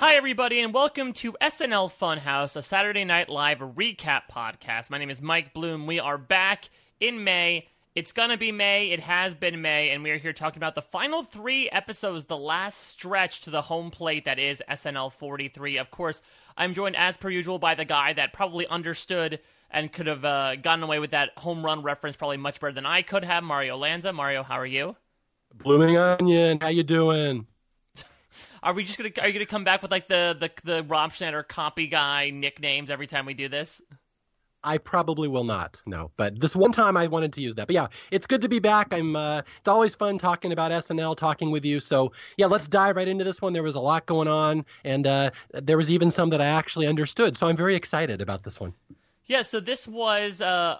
Hi, everybody, and welcome to SNL Funhouse, a Saturday Night Live recap podcast. My name is Mike Bloom. We are back in May. It's gonna be May. It has been May, and we are here talking about the final three episodes, the last stretch to the home plate that is SNL 43. Of course, I'm joined as per usual by the guy that probably understood and could have uh, gotten away with that home run reference probably much better than I could have. Mario Lanza. Mario, how are you? Blooming onion, how you doing? Are we just gonna? Are you gonna come back with like the the the Rob Schneider copy guy nicknames every time we do this? I probably will not. No, but this one time I wanted to use that. But yeah, it's good to be back. I'm. Uh, it's always fun talking about SNL, talking with you. So yeah, let's dive right into this one. There was a lot going on, and uh, there was even some that I actually understood. So I'm very excited about this one. Yeah. So this was. Uh,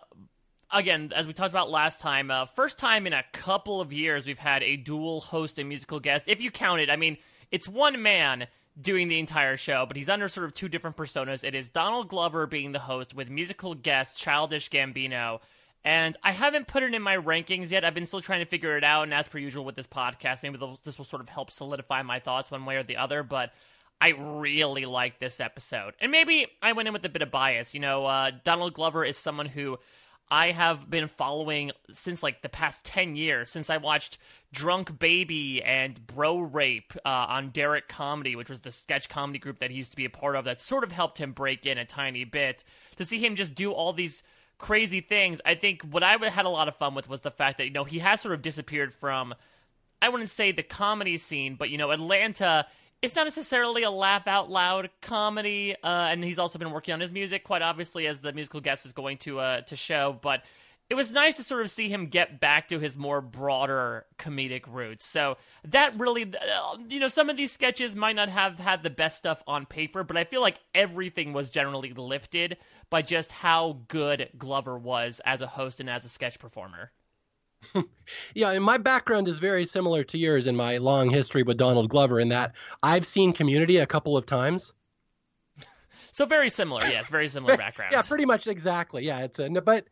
again, as we talked about last time, uh, first time in a couple of years we've had a dual host and musical guest. If you count it, I mean, it's one man doing the entire show, but he's under sort of two different personas. It is Donald Glover being the host with musical guest Childish Gambino. And I haven't put it in my rankings yet. I've been still trying to figure it out. And as per usual with this podcast, maybe this will sort of help solidify my thoughts one way or the other. But I really like this episode. And maybe I went in with a bit of bias. You know, uh, Donald Glover is someone who I have been following since like the past 10 years, since I watched Drunk Baby and Bro Rape uh, on Derrick Comedy, which was the sketch comedy group that he used to be a part of that sort of helped him break in a tiny bit. To see him just do all these crazy things, I think what I had a lot of fun with was the fact that, you know, he has sort of disappeared from, I wouldn't say the comedy scene, but, you know, Atlanta it's not necessarily a laugh out loud comedy, uh, and he's also been working on his music quite obviously as the musical guest is going to uh, to show. But it was nice to sort of see him get back to his more broader comedic roots. So that really, uh, you know, some of these sketches might not have had the best stuff on paper, but I feel like everything was generally lifted by just how good Glover was as a host and as a sketch performer. yeah, and my background is very similar to yours in my long history with Donald Glover in that I've seen Community a couple of times. so very similar, yes, very similar backgrounds. yeah, pretty much exactly. Yeah, it's a but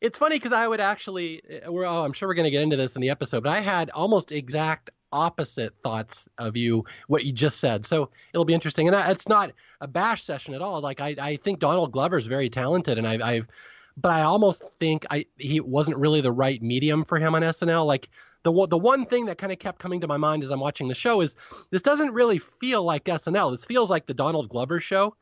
it's funny because I would actually, uh, we're, oh, I'm sure we're going to get into this in the episode, but I had almost exact opposite thoughts of you, what you just said. So it'll be interesting. And it's not a bash session at all. Like I, I think Donald Glover is very talented, and I, I've but I almost think I he wasn't really the right medium for him on SNL. Like the the one thing that kind of kept coming to my mind as I'm watching the show is this doesn't really feel like SNL. This feels like the Donald Glover show.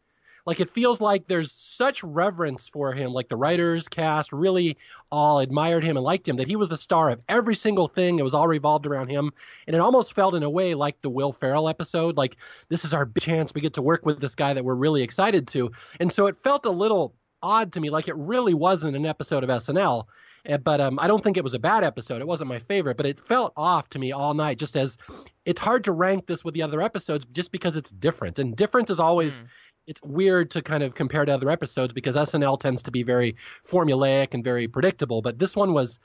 Like it feels like there's such reverence for him. Like the writers, cast really all admired him and liked him that he was the star of every single thing. It was all revolved around him, and it almost felt in a way like the Will Ferrell episode. Like this is our chance. We get to work with this guy that we're really excited to, and so it felt a little odd to me. Like it really wasn't an episode of SNL. Eh, but um, I don't think it was a bad episode. It wasn't my favorite, but it felt off to me all night. Just as it's hard to rank this with the other episodes, just because it's different, and different is always. Mm. It's weird to kind of compare to other episodes because SNL tends to be very formulaic and very predictable. But this one was,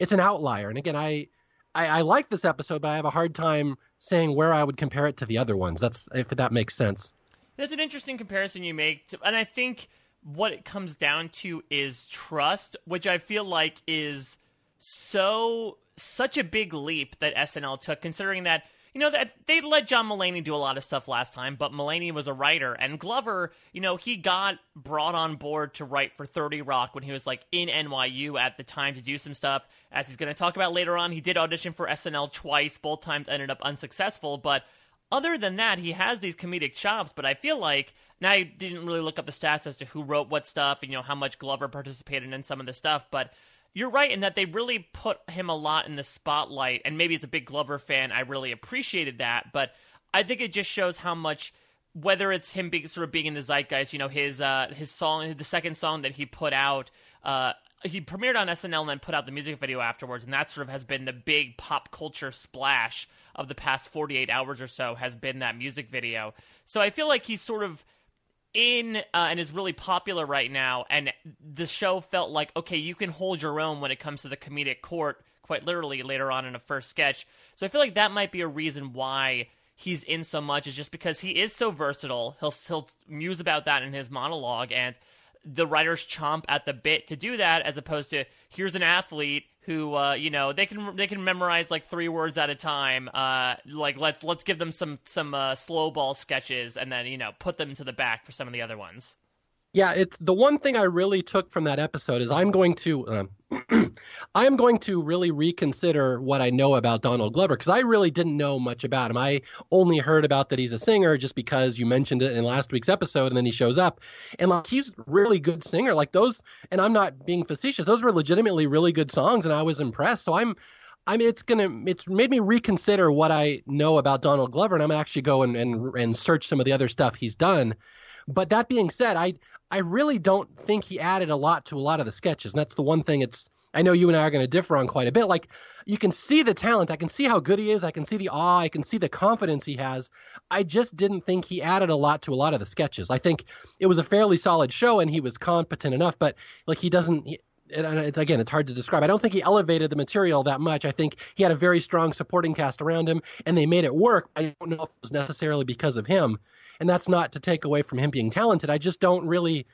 it's an outlier. And again, I, I, I like this episode, but I have a hard time saying where I would compare it to the other ones. That's if that makes sense. That's an interesting comparison you make, to, and I think what it comes down to is trust, which I feel like is so such a big leap that SNL took, considering that you know that they let John Mulaney do a lot of stuff last time, but Mulaney was a writer, and Glover, you know, he got brought on board to write for Thirty Rock when he was like in NYU at the time to do some stuff. As he's going to talk about later on, he did audition for SNL twice, both times ended up unsuccessful, but other than that, he has these comedic chops, but I feel like now I didn't really look up the stats as to who wrote what stuff and you know how much Glover participated in some of the stuff, but you're right in that they really put him a lot in the spotlight, and maybe as a big Glover fan, I really appreciated that, but I think it just shows how much whether it's him being sort of being in the zeitgeist, you know, his uh his song the second song that he put out uh he premiered on SNL and then put out the music video afterwards, and that sort of has been the big pop culture splash of the past 48 hours or so has been that music video. So I feel like he's sort of in uh, and is really popular right now, and the show felt like okay, you can hold your own when it comes to the comedic court, quite literally later on in a first sketch. So I feel like that might be a reason why he's in so much is just because he is so versatile. He'll he'll muse about that in his monologue and the writers chomp at the bit to do that, as opposed to here's an athlete who uh, you know they can they can memorize like three words at a time. Uh, like let's let's give them some some uh, slow ball sketches and then you know put them to the back for some of the other ones. Yeah, it's the one thing I really took from that episode is I'm going to um, I'm going to really reconsider what I know about Donald Glover because I really didn't know much about him. I only heard about that he's a singer just because you mentioned it in last week's episode, and then he shows up, and like he's really good singer. Like those, and I'm not being facetious; those were legitimately really good songs, and I was impressed. So I'm I mean, it's gonna it's made me reconsider what I know about Donald Glover, and I'm gonna actually go and, and and search some of the other stuff he's done. But that being said, I I really don't think he added a lot to a lot of the sketches. And that's the one thing it's I know you and I are going to differ on quite a bit. Like you can see the talent, I can see how good he is, I can see the awe, I can see the confidence he has. I just didn't think he added a lot to a lot of the sketches. I think it was a fairly solid show and he was competent enough, but like he doesn't it's again it's hard to describe. I don't think he elevated the material that much. I think he had a very strong supporting cast around him and they made it work. I don't know if it was necessarily because of him and that's not to take away from him being talented. I just don't really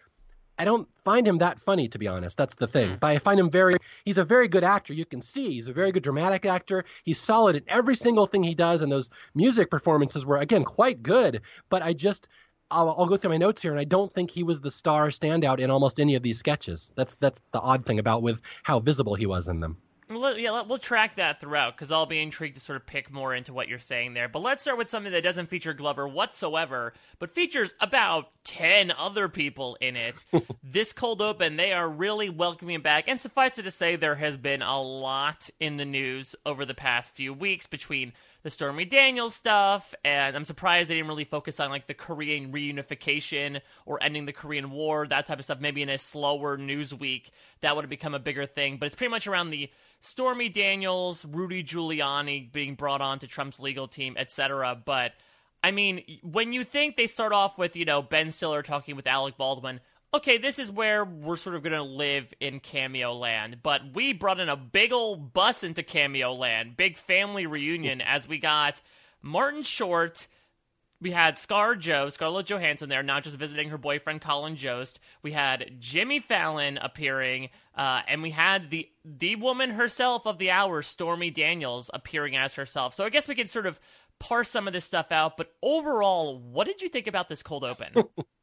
I don't find him that funny, to be honest. That's the thing. Mm. But I find him very, he's a very good actor. You can see he's a very good dramatic actor. He's solid in every single thing he does. And those music performances were, again, quite good. But I just, I'll, I'll, go through my notes here, and I don't think he was the star standout in almost any of these sketches. That's that's the odd thing about with how visible he was in them. We'll, yeah, we'll track that throughout because I'll be intrigued to sort of pick more into what you're saying there. But let's start with something that doesn't feature Glover whatsoever, but features about 10 other people in it. this cold open, they are really welcoming back. And suffice it to say, there has been a lot in the news over the past few weeks between the Stormy Daniels stuff, and I'm surprised they didn't really focus on like the Korean reunification or ending the Korean War, that type of stuff. Maybe in a slower news week, that would have become a bigger thing. But it's pretty much around the Stormy Daniels, Rudy Giuliani being brought on to Trump's legal team, etc. But I mean, when you think they start off with, you know, Ben Stiller talking with Alec Baldwin, okay, this is where we're sort of going to live in Cameo Land. But we brought in a big old bus into Cameo Land, big family reunion, as we got Martin Short. We had Scar Joe, Scarlett Johansson there, not just visiting her boyfriend Colin Jost. We had Jimmy Fallon appearing, uh, and we had the the woman herself of the hour, Stormy Daniels, appearing as herself. So I guess we could sort of parse some of this stuff out. But overall, what did you think about this cold open?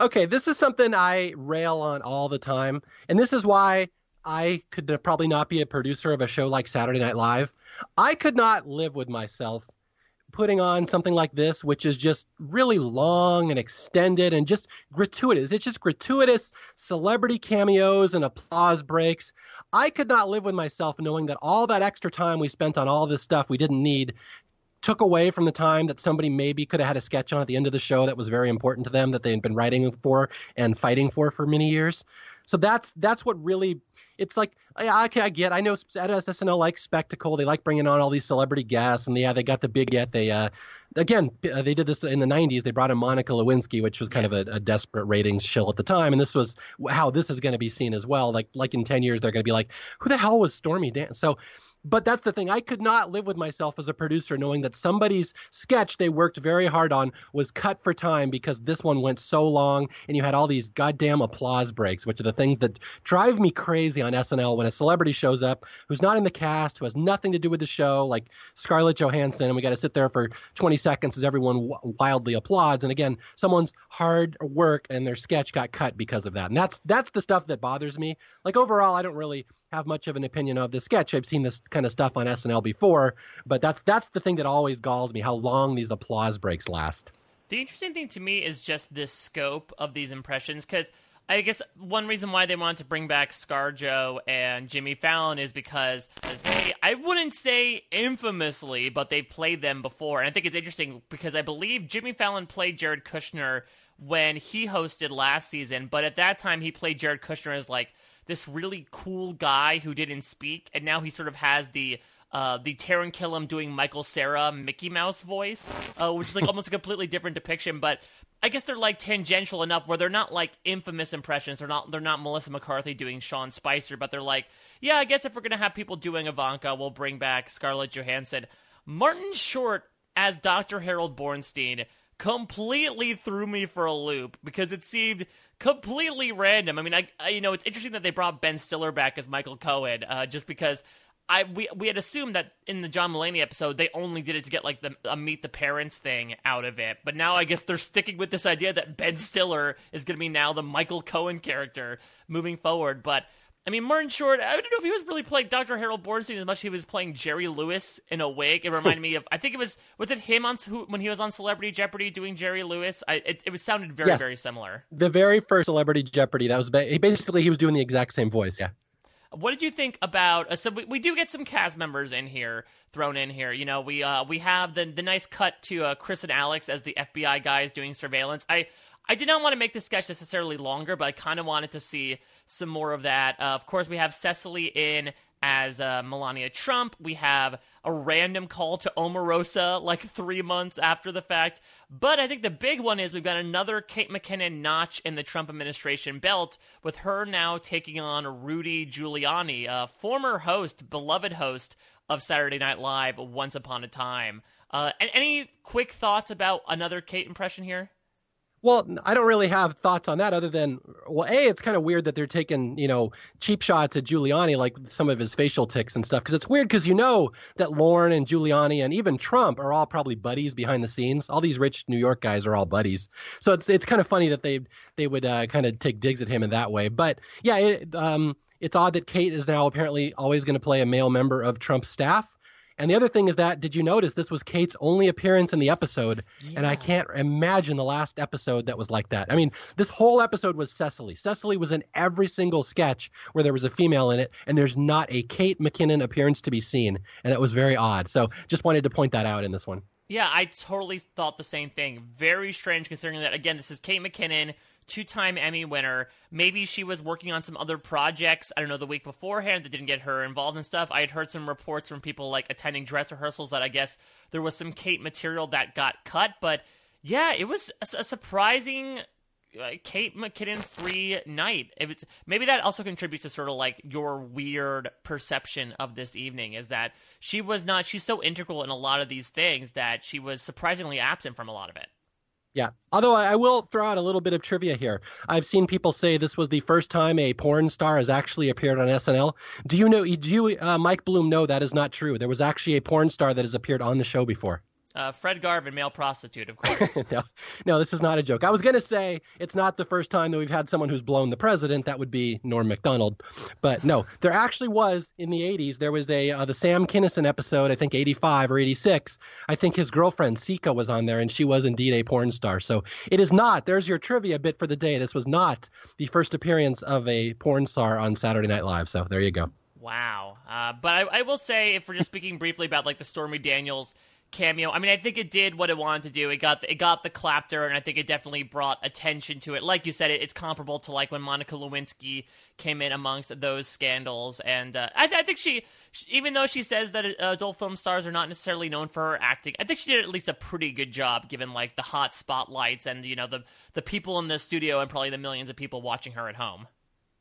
okay, this is something I rail on all the time, and this is why I could probably not be a producer of a show like Saturday Night Live. I could not live with myself putting on something like this, which is just really long and extended and just gratuitous. It's just gratuitous celebrity cameos and applause breaks. I could not live with myself knowing that all that extra time we spent on all this stuff we didn't need took away from the time that somebody maybe could have had a sketch on at the end of the show that was very important to them that they had been writing for and fighting for for many years. So that's that's what really it's like I, I get I know SNL likes spectacle. They like bringing on all these celebrity guests and yeah they got the big yet. They uh again uh, they did this in the 90s they brought in Monica Lewinsky which was kind of a, a, desperate ratings shill at the time. And this was how this is going to be seen as well. Like like in 10 years they're going to be like who the hell was Stormy Dan so but that's the thing. I could not live with myself as a producer knowing that somebody's sketch they worked very hard on was cut for time because this one went so long and you had all these goddamn applause breaks, which are the things that drive me crazy on SNL when a celebrity shows up who's not in the cast, who has nothing to do with the show, like Scarlett Johansson, and we got to sit there for 20 seconds as everyone w- wildly applauds. And again, someone's hard work and their sketch got cut because of that. And that's that's the stuff that bothers me. Like overall, I don't really have much of an opinion of this sketch. I've seen this kind of stuff on SNL before, but that's that's the thing that always galls me: how long these applause breaks last. The interesting thing to me is just the scope of these impressions, because I guess one reason why they wanted to bring back ScarJo and Jimmy Fallon is because they, I wouldn't say infamously, but they played them before. And I think it's interesting because I believe Jimmy Fallon played Jared Kushner when he hosted last season, but at that time he played Jared Kushner as like this really cool guy who didn't speak, and now he sort of has the uh, the Taran Killam doing Michael Cera Mickey Mouse voice, uh, which is like almost a completely different depiction. But I guess they're like tangential enough where they're not like infamous impressions. They're not they're not Melissa McCarthy doing Sean Spicer, but they're like, yeah, I guess if we're gonna have people doing Ivanka, we'll bring back Scarlett Johansson. Martin Short as Dr. Harold Bornstein completely threw me for a loop because it seemed completely random. I mean, I, I, you know it's interesting that they brought Ben Stiller back as Michael Cohen, uh, just because I we we had assumed that in the John Mulaney episode they only did it to get like the a meet the parents thing out of it, but now I guess they're sticking with this idea that Ben Stiller is going to be now the Michael Cohen character moving forward. But I mean, Martin Short, I don't know if he was really playing Dr. Harold Bornstein as much as he was playing Jerry Lewis in a wig. It reminded me of, I think it was, was it him on who, when he was on Celebrity Jeopardy doing Jerry Lewis? I, it, it was sounded very, yes. very similar. The very first Celebrity Jeopardy, that was basically he was doing the exact same voice, yeah. What did you think about? Uh, so we, we do get some cast members in here thrown in here. You know, we uh, we have the the nice cut to uh, Chris and Alex as the FBI guys doing surveillance. I I did not want to make this sketch necessarily longer, but I kind of wanted to see some more of that. Uh, of course, we have Cecily in as uh, Melania Trump. We have a random call to Omarosa like three months after the fact. But I think the big one is we've got another Kate McKinnon notch in the Trump administration belt, with her now taking on Rudy Giuliani, a former host, beloved host of Saturday Night Live once upon a time. Uh, any quick thoughts about another Kate impression here? Well, I don't really have thoughts on that other than, well, A, it's kind of weird that they're taking, you know, cheap shots at Giuliani, like some of his facial ticks and stuff. Because it's weird because you know that Lorne and Giuliani and even Trump are all probably buddies behind the scenes. All these rich New York guys are all buddies. So it's it's kind of funny that they they would uh, kind of take digs at him in that way. But yeah, it, um, it's odd that Kate is now apparently always going to play a male member of Trump's staff. And the other thing is that did you notice this was Kate's only appearance in the episode? Yeah. And I can't imagine the last episode that was like that. I mean, this whole episode was Cecily. Cecily was in every single sketch where there was a female in it, and there's not a Kate McKinnon appearance to be seen. And that was very odd. So just wanted to point that out in this one. Yeah, I totally thought the same thing. Very strange considering that, again, this is Kate McKinnon two time Emmy winner. Maybe she was working on some other projects, I don't know, the week beforehand that didn't get her involved in stuff. I had heard some reports from people like attending dress rehearsals that I guess there was some Kate material that got cut. But yeah, it was a, a surprising uh, Kate McKinnon free night. If it's maybe that also contributes to sort of like your weird perception of this evening is that she was not she's so integral in a lot of these things that she was surprisingly absent from a lot of it. Yeah. Although I will throw out a little bit of trivia here. I've seen people say this was the first time a porn star has actually appeared on SNL. Do you know? Do you, uh, Mike Bloom, know that is not true? There was actually a porn star that has appeared on the show before. Uh, Fred Garvin, male prostitute, of course. no, no, this is not a joke. I was going to say it's not the first time that we've had someone who's blown the president. That would be Norm Macdonald. But no, there actually was in the 80s. There was a uh, the Sam Kinison episode, I think 85 or 86. I think his girlfriend Sika was on there, and she was indeed a porn star. So it is not. There's your trivia bit for the day. This was not the first appearance of a porn star on Saturday Night Live. So there you go. Wow. Uh, but I, I will say, if we're just speaking briefly about like the Stormy Daniels cameo. I mean, I think it did what it wanted to do. It got the, it got the clapter, and I think it definitely brought attention to it. Like you said, it, it's comparable to like when Monica Lewinsky came in amongst those scandals. And uh, I, I, think she, even though she says that uh, adult film stars are not necessarily known for her acting, I think she did at least a pretty good job given like the hot spotlights and you know the the people in the studio and probably the millions of people watching her at home.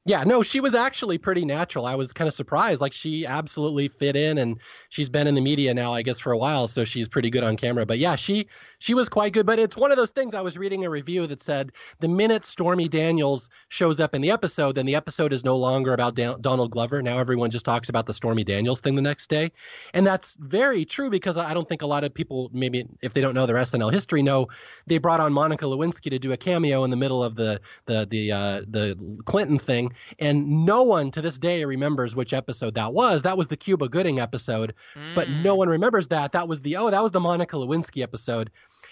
Yeah, no, she was actually pretty natural. I was kind of surprised. Like she absolutely fit in and she's been in the media now, I guess, for a while, so she's pretty good on camera. But yeah, she she was quite good. But it's one of those things I was reading a review that said the minute Stormy Daniels shows up in the episode, then the episode is no longer about Donald Glover. Now everyone just talks about the Stormy Daniels thing the next day. And that's very true because I don't think a lot of people, maybe if they don't know their SNL history, know they brought on Monica Lewinsky to do a cameo in the middle of the the the uh, the Clinton thing and no one to this day remembers which episode that was. That was the Cuba Gooding episode, mm. but no one remembers that. That was the oh, that was the Monica Lewinsky episode.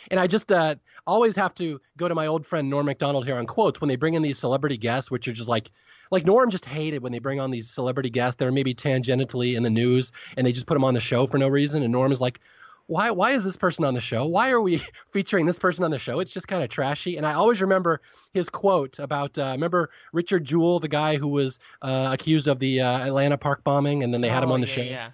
And I just uh, always have to go to my old friend Norm Macdonald here on quotes when they bring in these celebrity guests, which are just like like Norm just hated when they bring on these celebrity guests that are maybe tangentially in the news and they just put them on the show for no reason. And Norm is like, why why is this person on the show? Why are we featuring this person on the show? It's just kind of trashy. And I always remember his quote about uh, remember Richard Jewell, the guy who was uh, accused of the uh, Atlanta park bombing, and then they had oh, him on the yeah, show. Yeah.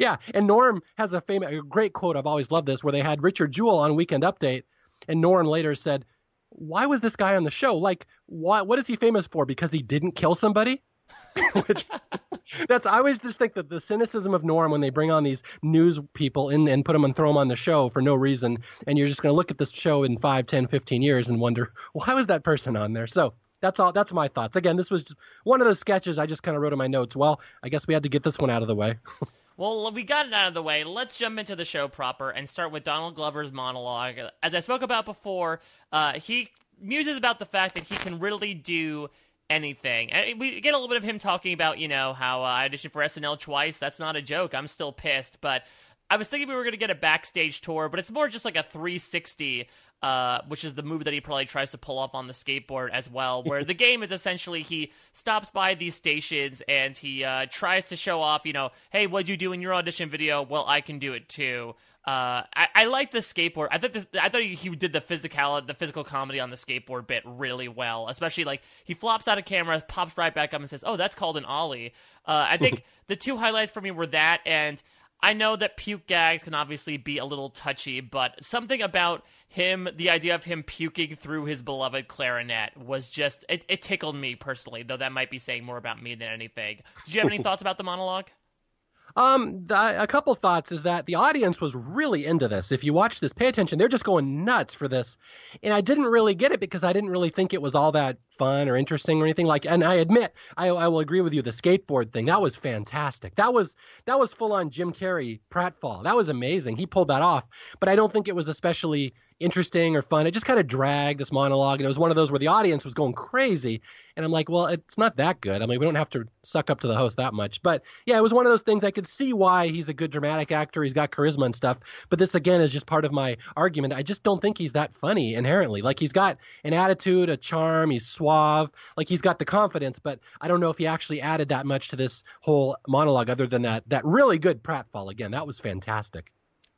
Yeah, and Norm has a famous, a great quote. I've always loved this, where they had Richard Jewell on Weekend Update, and Norm later said, "Why was this guy on the show? Like, why? What is he famous for? Because he didn't kill somebody?" Which that's I always just think that the cynicism of Norm when they bring on these news people in and put them and throw them on the show for no reason, and you're just going to look at this show in 5, 10, 15 years and wonder why was that person on there? So that's all. That's my thoughts. Again, this was one of those sketches I just kind of wrote in my notes. Well, I guess we had to get this one out of the way. Well, we got it out of the way. Let's jump into the show proper and start with Donald Glover's monologue. As I spoke about before, uh, he muses about the fact that he can really do anything. And we get a little bit of him talking about, you know, how uh, I auditioned for SNL twice. That's not a joke. I'm still pissed. But I was thinking we were going to get a backstage tour, but it's more just like a 360 uh, which is the move that he probably tries to pull off on the skateboard as well. Where the game is essentially he stops by these stations and he uh, tries to show off, you know, hey, what'd you do in your audition video? Well, I can do it too. Uh, I, I like the skateboard. I thought this, I thought he, he did the physical the physical comedy on the skateboard bit really well. Especially like he flops out of camera, pops right back up, and says, "Oh, that's called an ollie." Uh, I think the two highlights for me were that and I know that puke gags can obviously be a little touchy, but something about him, the idea of him puking through his beloved clarinet was just, it, it tickled me personally, though that might be saying more about me than anything. Did you have any thoughts about the monologue? Um, a couple thoughts is that the audience was really into this. If you watch this, pay attention. They're just going nuts for this, and I didn't really get it because I didn't really think it was all that fun or interesting or anything like. And I admit, I, I will agree with you. The skateboard thing that was fantastic. That was that was full on Jim Carrey pratfall. That was amazing. He pulled that off. But I don't think it was especially interesting or fun. It just kind of dragged this monologue, and it was one of those where the audience was going crazy. And I'm like, well, it's not that good. I mean, we don't have to suck up to the host that much. But yeah, it was one of those things I could see why he's a good dramatic actor. He's got charisma and stuff. But this again is just part of my argument. I just don't think he's that funny inherently. Like he's got an attitude, a charm. He's suave. Like he's got the confidence. But I don't know if he actually added that much to this whole monologue, other than that that really good pratfall. Again, that was fantastic.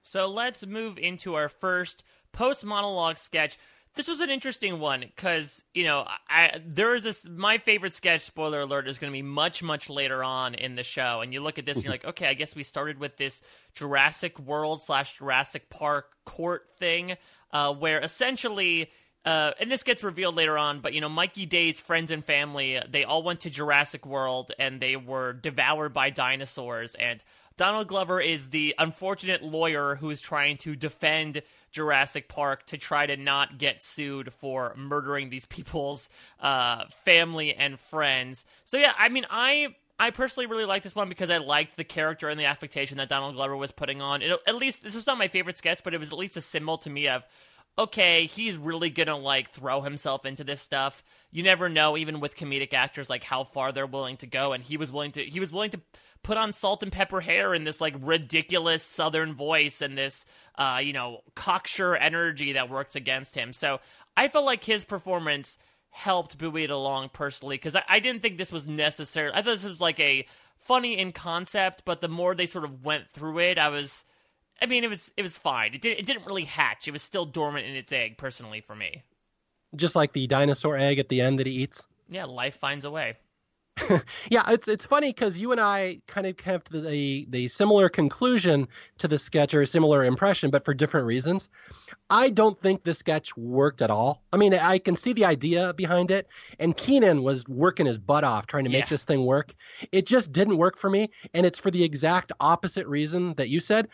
So let's move into our first post monologue sketch. This was an interesting one because you know I there is this my favorite sketch. Spoiler alert is going to be much much later on in the show, and you look at this and you're like, okay, I guess we started with this Jurassic World slash Jurassic Park court thing, uh, where essentially uh, and this gets revealed later on, but you know, Mikey Day's friends and family, they all went to Jurassic World and they were devoured by dinosaurs. And Donald Glover is the unfortunate lawyer who is trying to defend Jurassic Park to try to not get sued for murdering these people's uh, family and friends. So yeah, I mean, I I personally really liked this one because I liked the character and the affectation that Donald Glover was putting on. It, at least this was not my favorite sketch, but it was at least a symbol to me of okay, he's really gonna like throw himself into this stuff. You never know, even with comedic actors, like how far they're willing to go, and he was willing to he was willing to put on salt and pepper hair and this like ridiculous southern voice and this uh, you know, cocksure energy that works against him. So I felt like his performance helped buoy it along personally because I, I didn't think this was necessary. I thought this was like a funny in concept, but the more they sort of went through it, I was I mean, it was it was fine. It, did, it didn't really hatch. It was still dormant in its egg, personally, for me. Just like the dinosaur egg at the end that he eats. Yeah, life finds a way. yeah, it's it's funny because you and I kind of have the the similar conclusion to the sketch or a similar impression, but for different reasons. I don't think this sketch worked at all. I mean, I can see the idea behind it, and Kenan was working his butt off trying to make this thing work. It just didn't work for me, and it's for the exact opposite reason that you said.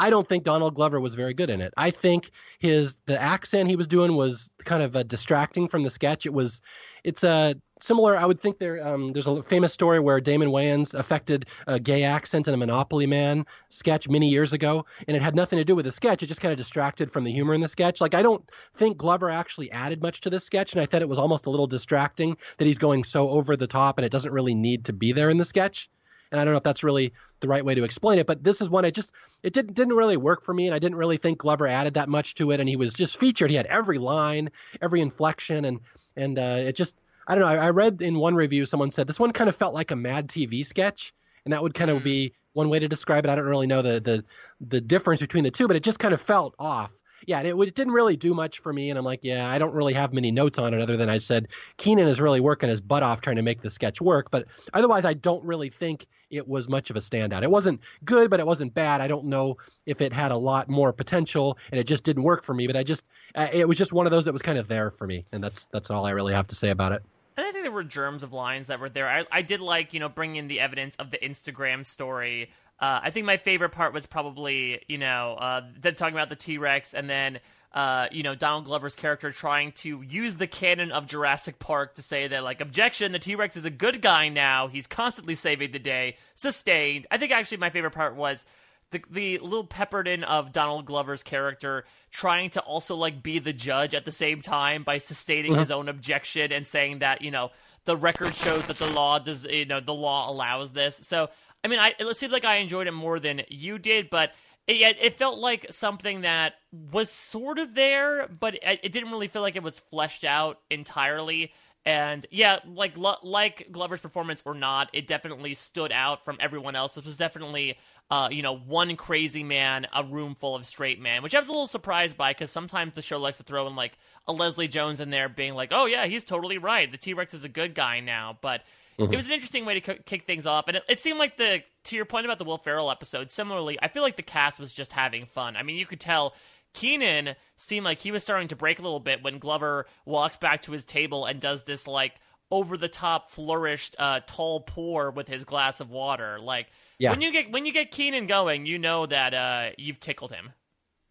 I don't think Donald Glover was very good in it. I think his the accent he was doing was kind of uh, distracting from the sketch. It was, it's a uh, similar. I would think there. Um, there's a famous story where Damon Wayans affected a gay accent in a Monopoly Man sketch many years ago, and it had nothing to do with the sketch. It just kind of distracted from the humor in the sketch. Like I don't think Glover actually added much to this sketch, and I thought it was almost a little distracting that he's going so over the top, and it doesn't really need to be there in the sketch and I don't know if that's really the right way to explain it, but this is one I just it didn't didn't really work for me, and I didn't really think Glover added that much to it, and he was just featured. He had every line, every inflection, and and uh, it just I don't know. I, I read in one review someone said this one kind of felt like a Mad TV sketch, and that would kind of mm. be one way to describe it. I don't really know the the the difference between the two, but it just kind of felt off yeah, it, it, didn't really do much for me. And I'm like, yeah, I don't really have many notes on it other than I said Kenan is really working his butt off trying to make the sketch work. But otherwise, I don't really think it was much of a standout. It wasn't good, but it wasn't bad. I don't know if it had a lot more potential, and it just didn't work for me. But I just, it was just one of those that was kind of there for me, and that's that's all I really have to say about it. I think there were germs of lines that were there. I, I did like, you know, bringing in the evidence of the Instagram story. Uh, I think my favorite part was probably, you know, uh, them talking about the T Rex and then, uh, you know, Donald Glover's character trying to use the canon of Jurassic Park to say that, like, objection, the T Rex is a good guy now. He's constantly saving the day. Sustained. I think actually my favorite part was the the little peppered in of Donald Glover's character trying to also like be the judge at the same time by sustaining mm-hmm. his own objection and saying that you know the record shows that the law does you know the law allows this. So I mean, I it seemed like I enjoyed it more than you did, but it, it felt like something that was sort of there, but it, it didn't really feel like it was fleshed out entirely. And yeah, like like Glover's performance or not, it definitely stood out from everyone else. This was definitely uh, you know, one crazy man, a room full of straight men, which I was a little surprised by because sometimes the show likes to throw in like a Leslie Jones in there being like, oh yeah, he's totally right. The T Rex is a good guy now. But mm-hmm. it was an interesting way to kick things off. And it, it, seemed like the, to your point about the Will Ferrell episode, similarly, I feel like the cast was just having fun. I mean, you could tell Kenan seemed like he was starting to break a little bit when Glover walks back to his table and does this like over the top flourished uh, tall pour with his glass of water. Like, yeah. When you get when you get Kenan going, you know that uh, you've tickled him.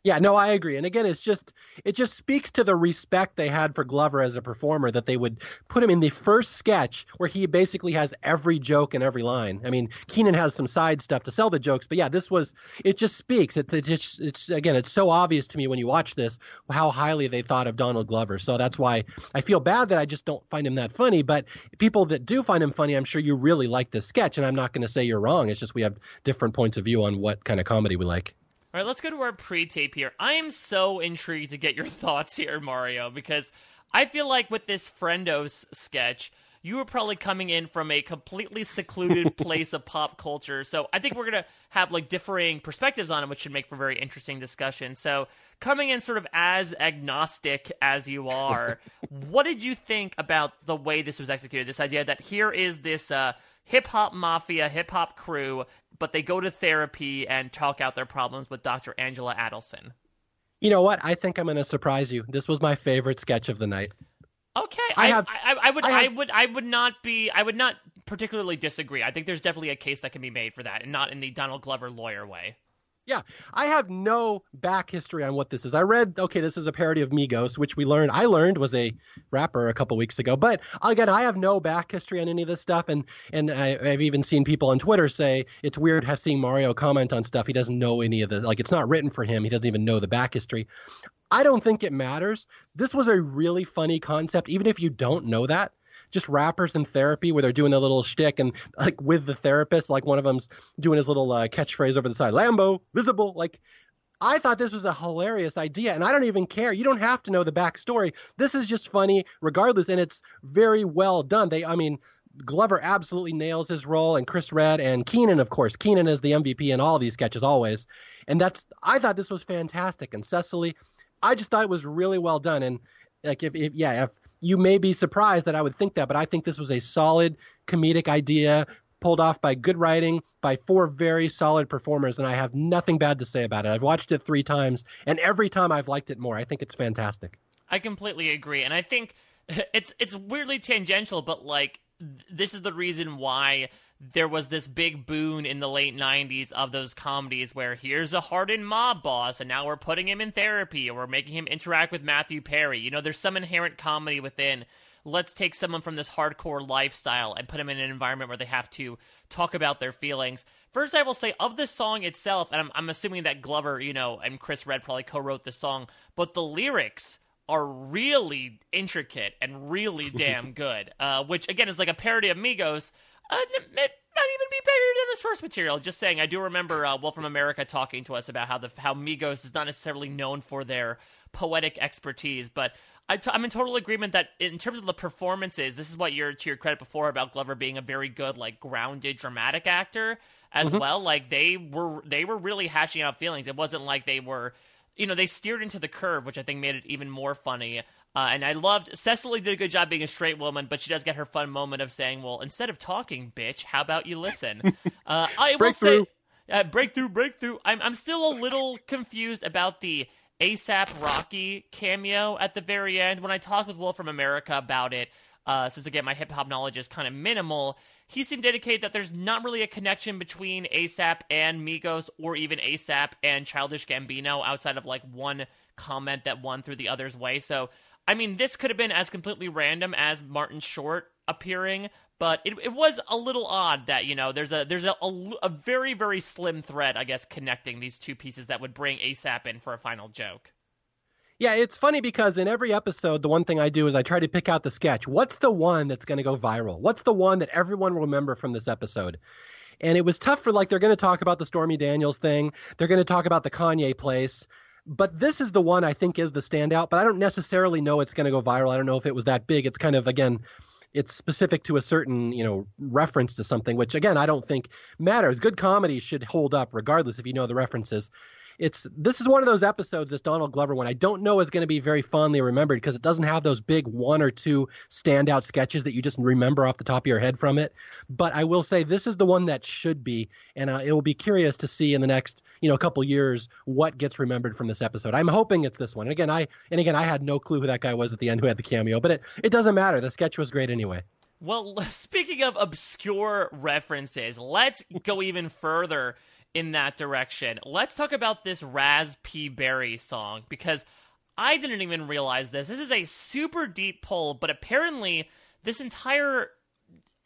Yeah, no, I agree. And again, it's just it just speaks to the respect they had for Glover as a performer that they would put him in the first sketch where he basically has every joke and every line. I mean, Kenan has some side stuff to sell the jokes, but yeah, this was it just speaks. It, it just it's again, it's so obvious to me when you watch this how highly they thought of Donald Glover. So that's why I feel bad that I just don't find him that funny, but people that do find him funny, I'm sure you really like this sketch and I'm not going to say you're wrong. It's just we have different points of view on what kind of comedy we like. All right, let's go to our pre-tape here. I am so intrigued to get your thoughts here, Mario, because I feel like with this Friendos sketch, you were probably coming in from a completely secluded place of pop culture. So I think we're gonna have like differing perspectives on it, which should make for very interesting discussion. So coming in sort of as agnostic as you are, what did you think about the way this was executed? This idea that here is this uh, hip hop mafia, hip hop crew, but they go to therapy and talk out their problems with Dr. Angela Adelson. You know what? I think I'm going to surprise you. This was my favorite sketch of the night. Okay, I, I have. I, I would. I, have, I, would. I would not be. I would not particularly disagree. I think there's definitely a case that can be made for that, and not in the Donald Glover lawyer way. Yeah, I have no back history on what this is. I read, okay, this is a parody of Migos, which we learned, I learned was a rapper a couple weeks ago. But again, I have no back history on any of this stuff, and and I, have even seen people on Twitter say it's weird have seeing Mario comment on stuff he doesn't know any of the like it's not written for him. He doesn't even know the back history. I don't think it matters. This was a really funny concept, even if you don't know that just rappers in therapy where they're doing their little shtick and like with the therapist, like one of them's doing his little uh, catchphrase over the side, Lambo, visible. Like, I thought this was a hilarious idea, and I don't even care. You don't have to know the backstory. This is just funny, regardless, and it's very well done. They, I mean, Glover absolutely nails his role, and Chris Redd and Kenan, of course. Kenan is the MVP in all these sketches always, and that's. I thought this was fantastic, and Cecily, I just thought it was really well done, and like if, if yeah, if you may be surprised that I would think that, but I think this was a solid comedic idea pulled off by good writing by four very solid performers and I have nothing bad to say about it. I've watched it 3 times and every time I've liked it more. I think it's fantastic. I completely agree and I think it's it's weirdly tangential but like this is the reason why there was this big boon in the late 90s of those comedies where here's a hardened mob boss and now we're putting him in therapy or we're making him interact with Matthew Perry. You know, there's some inherent comedy within let's take someone from this hardcore lifestyle and put them in an environment where they have to talk about their feelings. First, I will say of the song itself, and I'm, I'm assuming that Glover, you know, and Chris Redd probably co-wrote the song, but the lyrics are really intricate and really damn good. Uh, which again is like a parody of Migos, uh, it not even be better than this first material. Just saying, I do remember uh, Will from America talking to us about how the how Migos is not necessarily known for their poetic expertise, but i t- I'm in total agreement that in terms of the performances, this is what you're to your credit before about Glover being a very good, like grounded, dramatic actor as mm-hmm. well. Like they were, they were really hashing out feelings. It wasn't like they were, you know, they steered into the curve, which I think made it even more funny. Uh, and I loved Cecily did a good job being a straight woman, but she does get her fun moment of saying, "Well, instead of talking, bitch, how about you listen?" Uh, I will say, uh, breakthrough, breakthrough. I'm I'm still a little confused about the ASAP Rocky cameo at the very end. When I talked with Will from America about it, uh, since again my hip hop knowledge is kind of minimal, he seemed to indicate that there's not really a connection between ASAP and Migos or even ASAP and Childish Gambino outside of like one comment that won through the other's way. So, I mean, this could have been as completely random as Martin Short appearing, but it, it was a little odd that you know there's a there's a, a, a very very slim thread, I guess, connecting these two pieces that would bring ASAP in for a final joke. Yeah, it's funny because in every episode, the one thing I do is I try to pick out the sketch. What's the one that's going to go viral? What's the one that everyone will remember from this episode? And it was tough for like they're going to talk about the Stormy Daniels thing, they're going to talk about the Kanye place, but this is the one I think is the standout. But I don't necessarily know it's going to go viral. I don't know if it was that big. It's kind of again it's specific to a certain you know reference to something which again i don't think matters good comedy should hold up regardless if you know the references it's this is one of those episodes, this Donald Glover one. I don't know is going to be very fondly remembered because it doesn't have those big one or two standout sketches that you just remember off the top of your head from it. But I will say this is the one that should be, and uh, it will be curious to see in the next you know couple years what gets remembered from this episode. I'm hoping it's this one. And again, I and again I had no clue who that guy was at the end who had the cameo, but it it doesn't matter. The sketch was great anyway. Well, speaking of obscure references, let's go even further in that direction. Let's talk about this Raz P. Berry song because I didn't even realize this. This is a super deep pull, but apparently this entire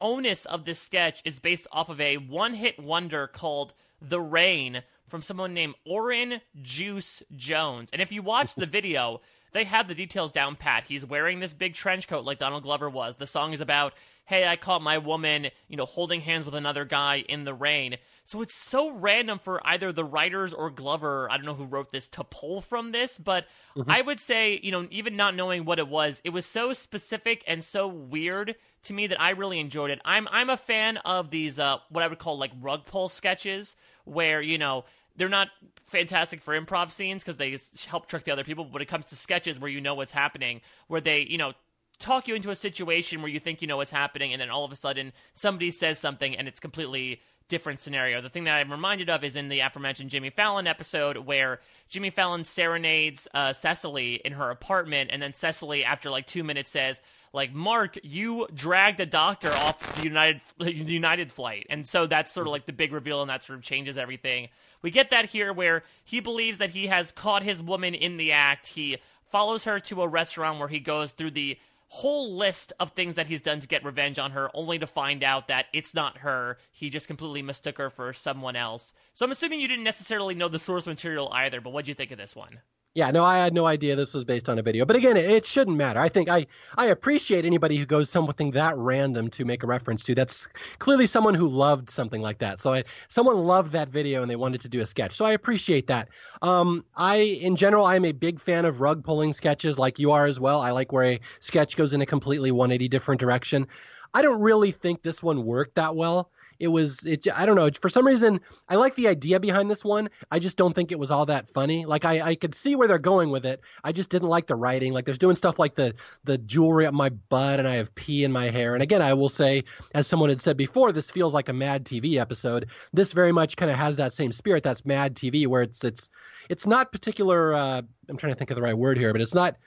onus of this sketch is based off of a one hit wonder called The Rain from someone named Oran Juice Jones. And if you watch the video, they have the details down pat. He's wearing this big trench coat like Donald Glover was. The song is about, hey, I caught my woman, you know, holding hands with another guy in the rain. So it's so random for either the writers or Glover, I don't know who wrote this, to pull from this, but mm-hmm. I would say, you know, even not knowing what it was, it was so specific and so weird to me that I really enjoyed it. I'm I'm a fan of these uh what I would call like rug pull sketches where, you know, they're not fantastic for improv scenes because they help trick the other people. But when it comes to sketches where you know what's happening, where they, you know, talk you into a situation where you think you know what's happening, and then all of a sudden somebody says something and it's completely different scenario. The thing that I'm reminded of is in the aforementioned Jimmy Fallon episode where Jimmy Fallon serenades uh, Cecily in her apartment, and then Cecily, after like two minutes, says, like Mark, you dragged a doctor off the United the United flight, and so that's sort of like the big reveal, and that sort of changes everything. We get that here where he believes that he has caught his woman in the act. He follows her to a restaurant where he goes through the whole list of things that he's done to get revenge on her, only to find out that it's not her. He just completely mistook her for someone else. So I'm assuming you didn't necessarily know the source material either, but what'd you think of this one? Yeah, no, I had no idea this was based on a video. But again, it, it, shouldn't matter. I think I, I appreciate anybody who goes something that random to make a reference to. That's clearly someone who loved something like that. So I, someone loved that video and they wanted to do a sketch. So I appreciate that. Um, I, in general, I'm a big fan of rug pulling sketches like you are as well. I like where a sketch goes in a completely 180 different direction. I don't really think this one worked that well it was it i don't know for some reason i like the idea behind this one. I just don't think it was all that funny. Like i i could see where they're going with it. I just didn't like the writing. Like there's doing stuff like the the jewelry up my butt and i have pee in my hair. And again i will say as someone had said before this feels like a mad tv episode. This very much kind of has that same spirit that's mad tv where it's it's it's not particular uh i'm trying to think of the right word here but it's not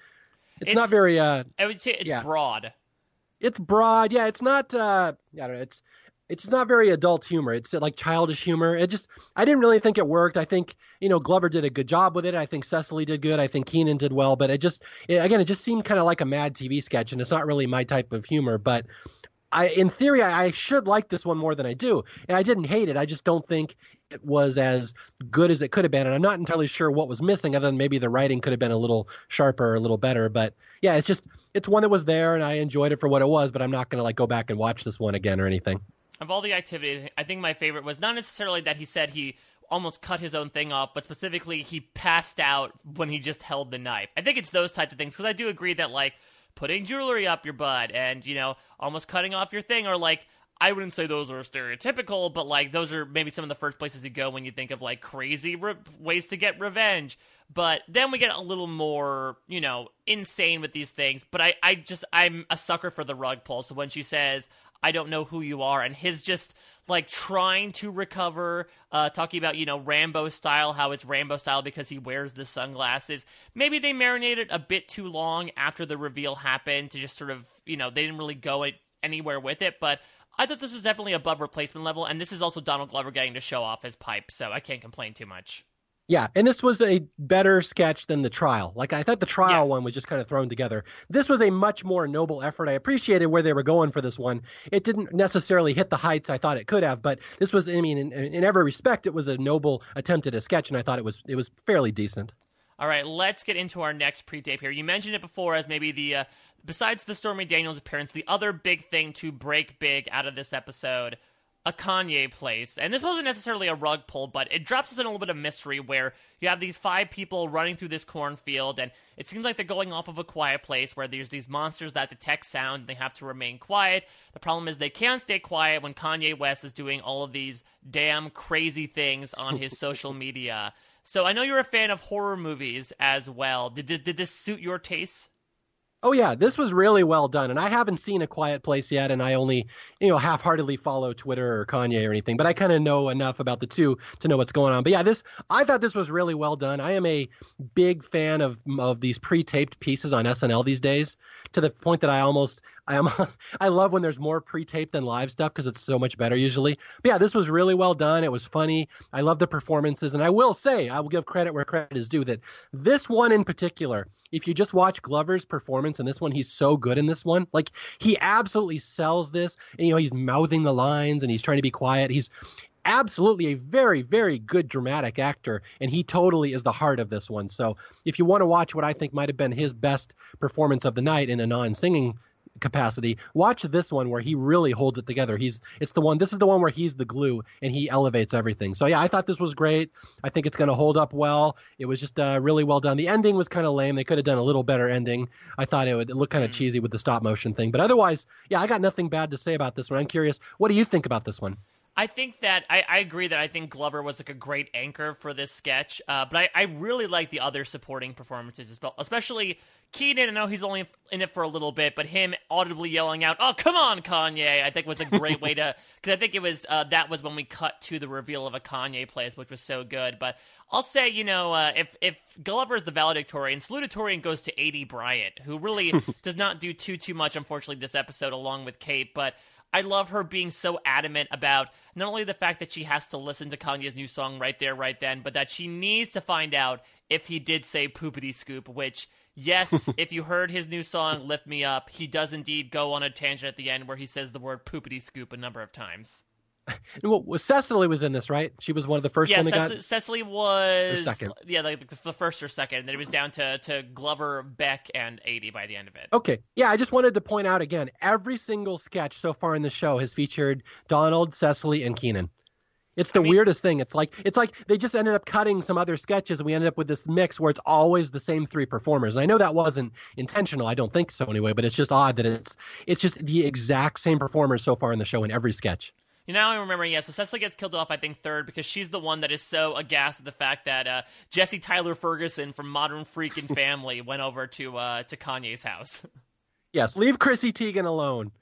it's, it's not very uh i would say it's yeah. broad. It's broad. Yeah it's not uh i don't know it's it's not very adult humor. It's uh, like childish humor. It just I didn't really think it worked. I think you know Glover did a good job with it. I think Cecily did good. I think Kenan did well. But it just it, again it just seemed kind of like a Mad TV sketch, and it's not really my type of humor. But I in theory I, I should like this one more than I do, and I didn't hate it. I just don't think it was as good as it could have been, and I'm not entirely sure what was missing, other than maybe the writing could have been a little sharper, a little better. But yeah, it's just it's one that was there, and I enjoyed it for what it was. But I'm not to like go back and watch this one again or anything of all the activities, I think my favorite was not necessarily that he said he almost cut his own thing off, but specifically he passed out when he just held the knife. I think it's those types of things because I do agree that like putting jewelry up your butt and you know almost cutting off your thing are like I wouldn't say those are stereotypical, but like those are maybe some of the first places you go when you think of like crazy re- ways to get revenge. But then we get a little more, you know, insane with these things. But I, I just, I'm a sucker for the rug pull. So when she says, I don't know who you are, and his just like trying to recover, uh, talking about you know Rambo style, how it's Rambo style because he wears the sunglasses. Maybe they marinated a bit too long after the reveal happened to just sort of you know they didn't really go anywhere with it, but. I thought this was definitely above replacement level, and this is also Donald Glover getting to show off his pipe, so I can't complain too much. Yeah, and this was a better sketch than the trial. Like I thought the trial yeah. one was just kind of thrown together. This was a much more noble effort. I appreciated where they were going for this one. It didn't necessarily hit the heights I thought it could have, but this was I mean in, in every respect it was a noble attempt at a sketch and I thought it was it was fairly decent. All right, let's get into our next pre-tape here. You mentioned it before as maybe the uh, besides the Stormy Daniels appearance, the other big thing to break big out of this episode a Kanye place. And this wasn't necessarily a rug pull, but it drops us in a little bit of mystery where you have these five people running through this cornfield, and it seems like they're going off of a quiet place where there's these monsters that detect sound and they have to remain quiet. The problem is they can't stay quiet when Kanye West is doing all of these damn crazy things on his social media. So I know you're a fan of horror movies as well. Did this, did this suit your taste? Oh yeah, this was really well done, and I haven't seen A Quiet Place yet, and I only you know half-heartedly follow Twitter or Kanye or anything, but I kind of know enough about the two to know what's going on. But yeah, this I thought this was really well done. I am a big fan of of these pre-taped pieces on SNL these days, to the point that I almost I am I love when there's more pre-taped than live stuff because it's so much better usually. But yeah, this was really well done. It was funny. I love the performances, and I will say I will give credit where credit is due that this one in particular if you just watch Glover's performance in this one, he's so good in this one. Like he absolutely sells this. And, you know, he's mouthing the lines and he's trying to be quiet. He's absolutely a very, very good dramatic actor, and he totally is the heart of this one. So if you want to watch what I think might have been his best performance of the night in a non-singing capacity. Watch this one where he really holds it together. He's it's the one. This is the one where he's the glue and he elevates everything. So yeah, I thought this was great. I think it's going to hold up well. It was just uh, really well done. The ending was kind of lame. They could have done a little better ending. I thought it would look kind of mm. cheesy with the stop motion thing, but otherwise, yeah, I got nothing bad to say about this one. I'm curious, what do you think about this one? I think that I, I, agree that I think Glover was like a great anchor for this sketch, uh, but I, I really like the other supporting performances as well, especially Kenan. I know he's only in it for a little bit, but him audibly yelling out, "Oh, come on, Kanye!" I think was a great way to because I think it was uh, that was when we cut to the reveal of a Kanye place, which was so good. But I'll say, you know, uh, if if Glover is the valedictorian, salutatorian goes to Aidy Bryant, who really does not do too too much, unfortunately, this episode along with Kate, but. I love her being so adamant about not only the fact that she has to listen to Kanye's new song right there, right then, but that she needs to find out if he did say poopity scoop, which, yes, if you heard his new song, Lift Me Up, he does indeed go on a tangent at the end where he says the word poopity scoop a number of times. well, Cecily was in this, right? She was one of the first yeah, got. Cecily was second. Yeah, like the first or second, and then it was down to to Glover, Beck, and Aidy by the end of it. Okay, yeah, I just wanted to point out again, every single sketch so far in the show has featured Donald, Cecily, and Kenan. It's the I mean, weirdest thing. It's like it's like they just ended up cutting some other sketches, and we ended up with this mix where it's always the same three performers. And I know that wasn't intentional. I don't think so anyway. But it's just odd that it's it's just the exact same performers so far in the show in every sketch. You know, I remember, yeah, so Cecily gets killed off, I think, third because she's the one that is so aghast at the fact that uh, Jesse Tyler Ferguson from Modern Freakin' Family went over to uh, to Kanye's house. Yes, leave Chrissy Teigen alone.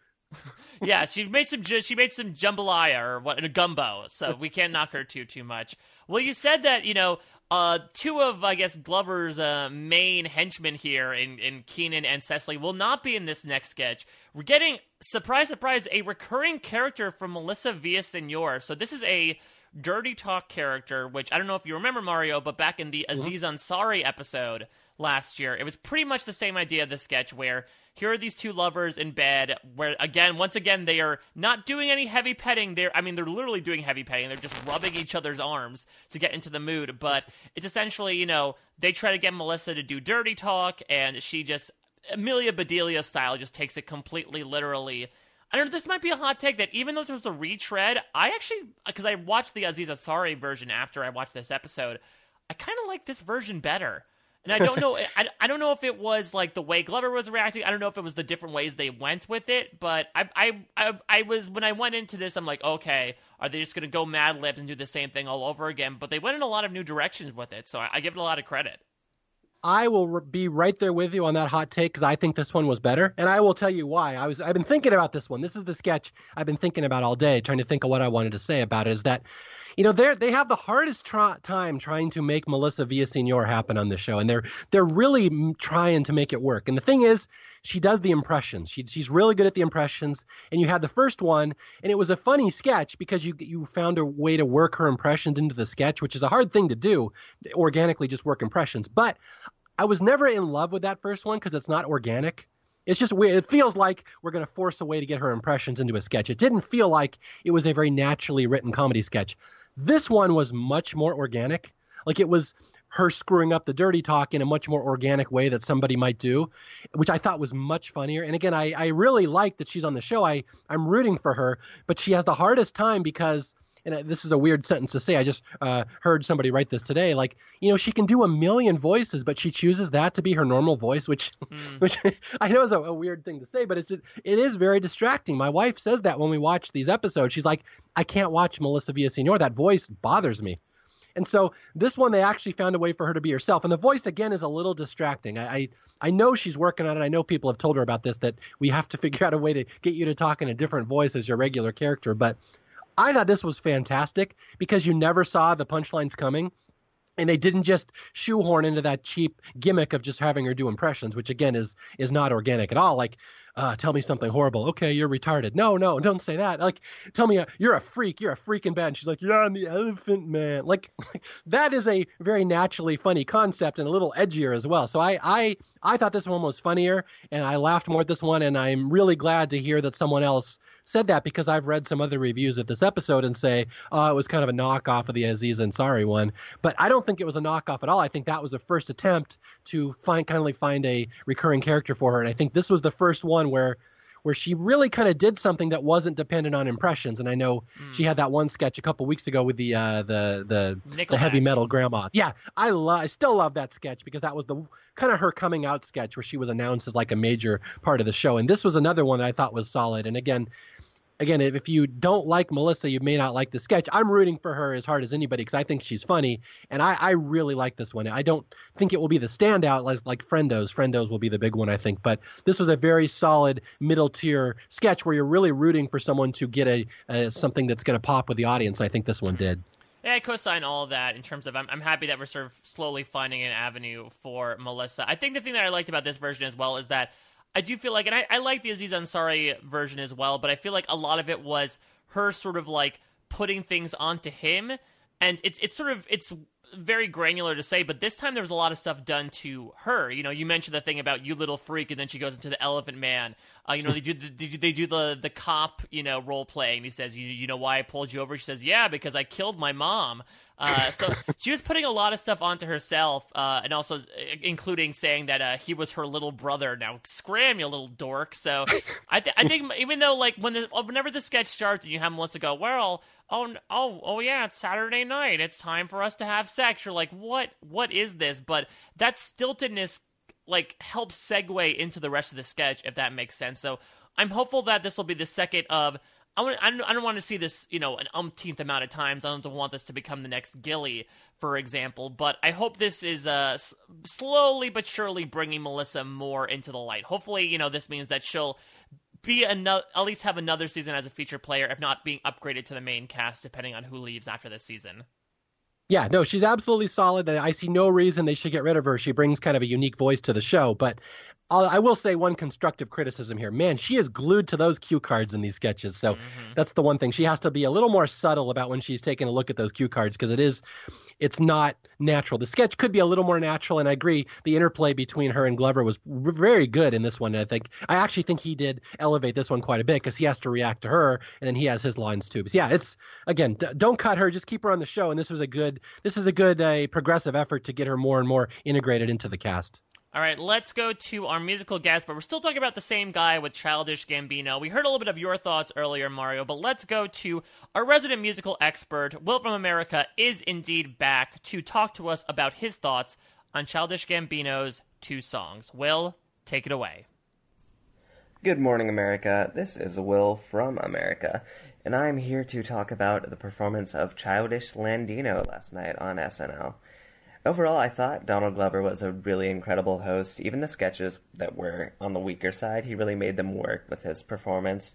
yeah, she made some she made some jambalaya or what a gumbo, so we can't knock her too too much. Well, you said that you know uh, two of I guess Glover's uh, main henchmen here in in Kenan and Cecily will not be in this next sketch. We're getting surprise surprise a recurring character from Melissa Villaseñor. So this is a dirty talk character, which I don't know if you remember Mario, but back in the mm-hmm. Aziz Ansari episode last year, it was pretty much the same idea of the sketch where here are these two lovers in bed where again once again they are not doing any heavy petting they're i mean they're literally doing heavy petting they're just rubbing each other's arms to get into the mood but it's essentially you know they try to get melissa to do dirty talk and she just amelia bedelia style just takes it completely literally I don't know. This might be a hot take that even though this was a retread, I actually because I watched the Aziz Ansari version after I watched this episode, I kind of like this version better. And I don't know. I, I don't know if it was like the way Glover was reacting. I don't know if it was the different ways they went with it. But I, I, I, I was when I went into this, I'm like, okay, are they just going to go mad lib and do the same thing all over again? But they went in a lot of new directions with it, so I, I give it a lot of credit. I will be right there with you on that hot take because I think this one was better, and I will tell you why. I was I've been thinking about this one. This is the sketch I've been thinking about all day, trying to think of what I wanted to say about it. Is that you know they they have the hardest try, time trying to make Melissa Villaseñor happen on the show, and they're they're really trying to make it work. And the thing is, she does the impressions. She, she's really good at the impressions. And you had the first one, and it was a funny sketch because you you found a way to work her impressions into the sketch, which is a hard thing to do, organically just work impressions. But I was never in love with that first one because it's not organic. It's just weird. It feels like we're going to force a way to get her impressions into a sketch. It didn't feel like it was a very naturally written comedy sketch. This one was much more organic. Like it was her screwing up the dirty talk in a much more organic way that somebody might do, which I thought was much funnier. And again, I, I really like that she's on the show. I, I'm rooting for her, but she has the hardest time because and this is a weird sentence to say. I just uh, heard somebody write this today. Like, you know, she can do a million voices, but she chooses that to be her normal voice, which, mm. which I know is a, a, weird thing to say, but it's it is very distracting. My wife says that when we watch these episodes, she's like, I can't watch Melissa Villaseñor. That voice bothers me. And so this one, they actually found a way for her to be herself. And the voice again is a little distracting. I, I, I know she's working on it. I know people have told her about this that we have to figure out a way to get you to talk in a different voice as your regular character. But I thought this was fantastic because you never saw the punchlines coming. And they didn't just shoehorn into that cheap gimmick of just having her do impressions, which again is is not organic at all. Like uh, tell me something horrible. Okay, you're retarded. No, no, don't say that. Like, tell me uh, you're a freak. You're a freaking bad. And she's like, yeah, I'm the elephant man. Like, that is a very naturally funny concept and a little edgier as well. So I, I, I thought this one was funnier, and I laughed more at this one. And I'm really glad to hear that someone else said that because I've read some other reviews of this episode and say, oh, it was kind of a knockoff of the Aziz Ansari one. But I don't think it was a knockoff at all. I think that was a first attempt to find kindly find a recurring character for her. And I think this was the first one where where she really kind of did something that wasn't dependent on impressions. And I know mm. she had that one sketch a couple weeks ago with the uh, the the, the heavy metal grandma. Yeah, I love I still love that sketch because that was the kind of her coming out sketch where she was announced as like a major part of the show. And this was another one that I thought was solid. And again, again, if you don't like Melissa, you may not like the sketch. I'm rooting for her as hard as anybody because I think she's funny, and I, I, really like this one. I don't think it will be the standout like, like Friendos. Friendos will be the big one, I think. But this was a very solid middle tier sketch where you're really rooting for someone to get a, a something that's going to pop with the audience. I think this one did. Yeah, I co-sign all that in terms of I'm, I'm happy that we're sort of slowly finding an avenue for Melissa. I think the thing that I liked about this version as well is that I do feel like, and I, I like the Aziz Ansari version as well, but I feel like a lot of it was her sort of like putting things onto him, and it's it's sort of it's very granular to say, but this time there was a lot of stuff done to her. You know, you mentioned the thing about you little freak, and then she goes into the Elephant Man. Uh, you know, they do the, they do the the cop, you know, role playing. He says, you you know why I pulled you over? She says, yeah, because I killed my mom. Uh, so she was putting a lot of stuff onto herself, uh, and also uh, including saying that uh, he was her little brother. Now, scram, you little dork. So I, th- I think even though like when the, whenever the sketch starts and you have Melissa go, well, oh, oh, oh yeah, it's Saturday night. It's time for us to have sex. You're like, what? What is this? But that stiltedness like help segue into the rest of the sketch, if that makes sense. So I'm hopeful that this will be the second of I, want, I, don't, I don't want to see this, you know, an umpteenth amount of times. I don't want this to become the next Gilly, for example. But I hope this is uh, s- slowly but surely bringing Melissa more into the light. Hopefully, you know, this means that she'll be another, at least have another season as a feature player, if not being upgraded to the main cast, depending on who leaves after this season. Yeah, no, she's absolutely solid. I see no reason they should get rid of her. She brings kind of a unique voice to the show. But I will say one constructive criticism here. Man, she is glued to those cue cards in these sketches. So mm-hmm. that's the one thing. She has to be a little more subtle about when she's taking a look at those cue cards because it is, it's not natural. The sketch could be a little more natural, and I agree. The interplay between her and Glover was very good in this one. I think I actually think he did elevate this one quite a bit because he has to react to her, and then he has his lines too. But yeah, it's again, d- don't cut her. Just keep her on the show. And this was a good, this is a good, uh, progressive effort to get her more and more integrated into the cast. All right, let's go to our musical guest, but we're still talking about the same guy with Childish Gambino. We heard a little bit of your thoughts earlier, Mario, but let's go to our resident musical expert, Will from America, is indeed back to talk to us about his thoughts on Childish Gambino's two songs. Will, take it away. Good morning, America. This is Will from America, and I'm here to talk about the performance of Childish Gambino last night on SNL. Overall, I thought Donald Glover was a really incredible host. Even the sketches that were on the weaker side, he really made them work with his performance.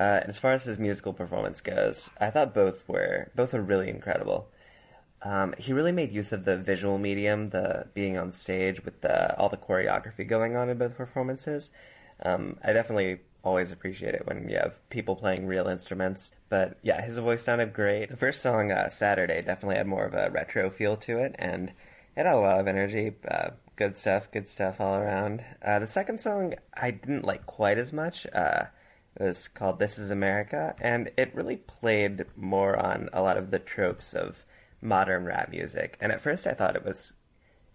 Uh, as far as his musical performance goes, I thought both were both were really incredible. Um, he really made use of the visual medium, the being on stage with the, all the choreography going on in both performances. Um, I definitely always appreciate it when you have people playing real instruments. But yeah, his voice sounded great. The first song, uh, Saturday, definitely had more of a retro feel to it, and it had a lot of energy. Uh, good stuff, good stuff all around. Uh, the second song I didn't like quite as much. Uh, it was called This Is America, and it really played more on a lot of the tropes of modern rap music. And at first I thought it was,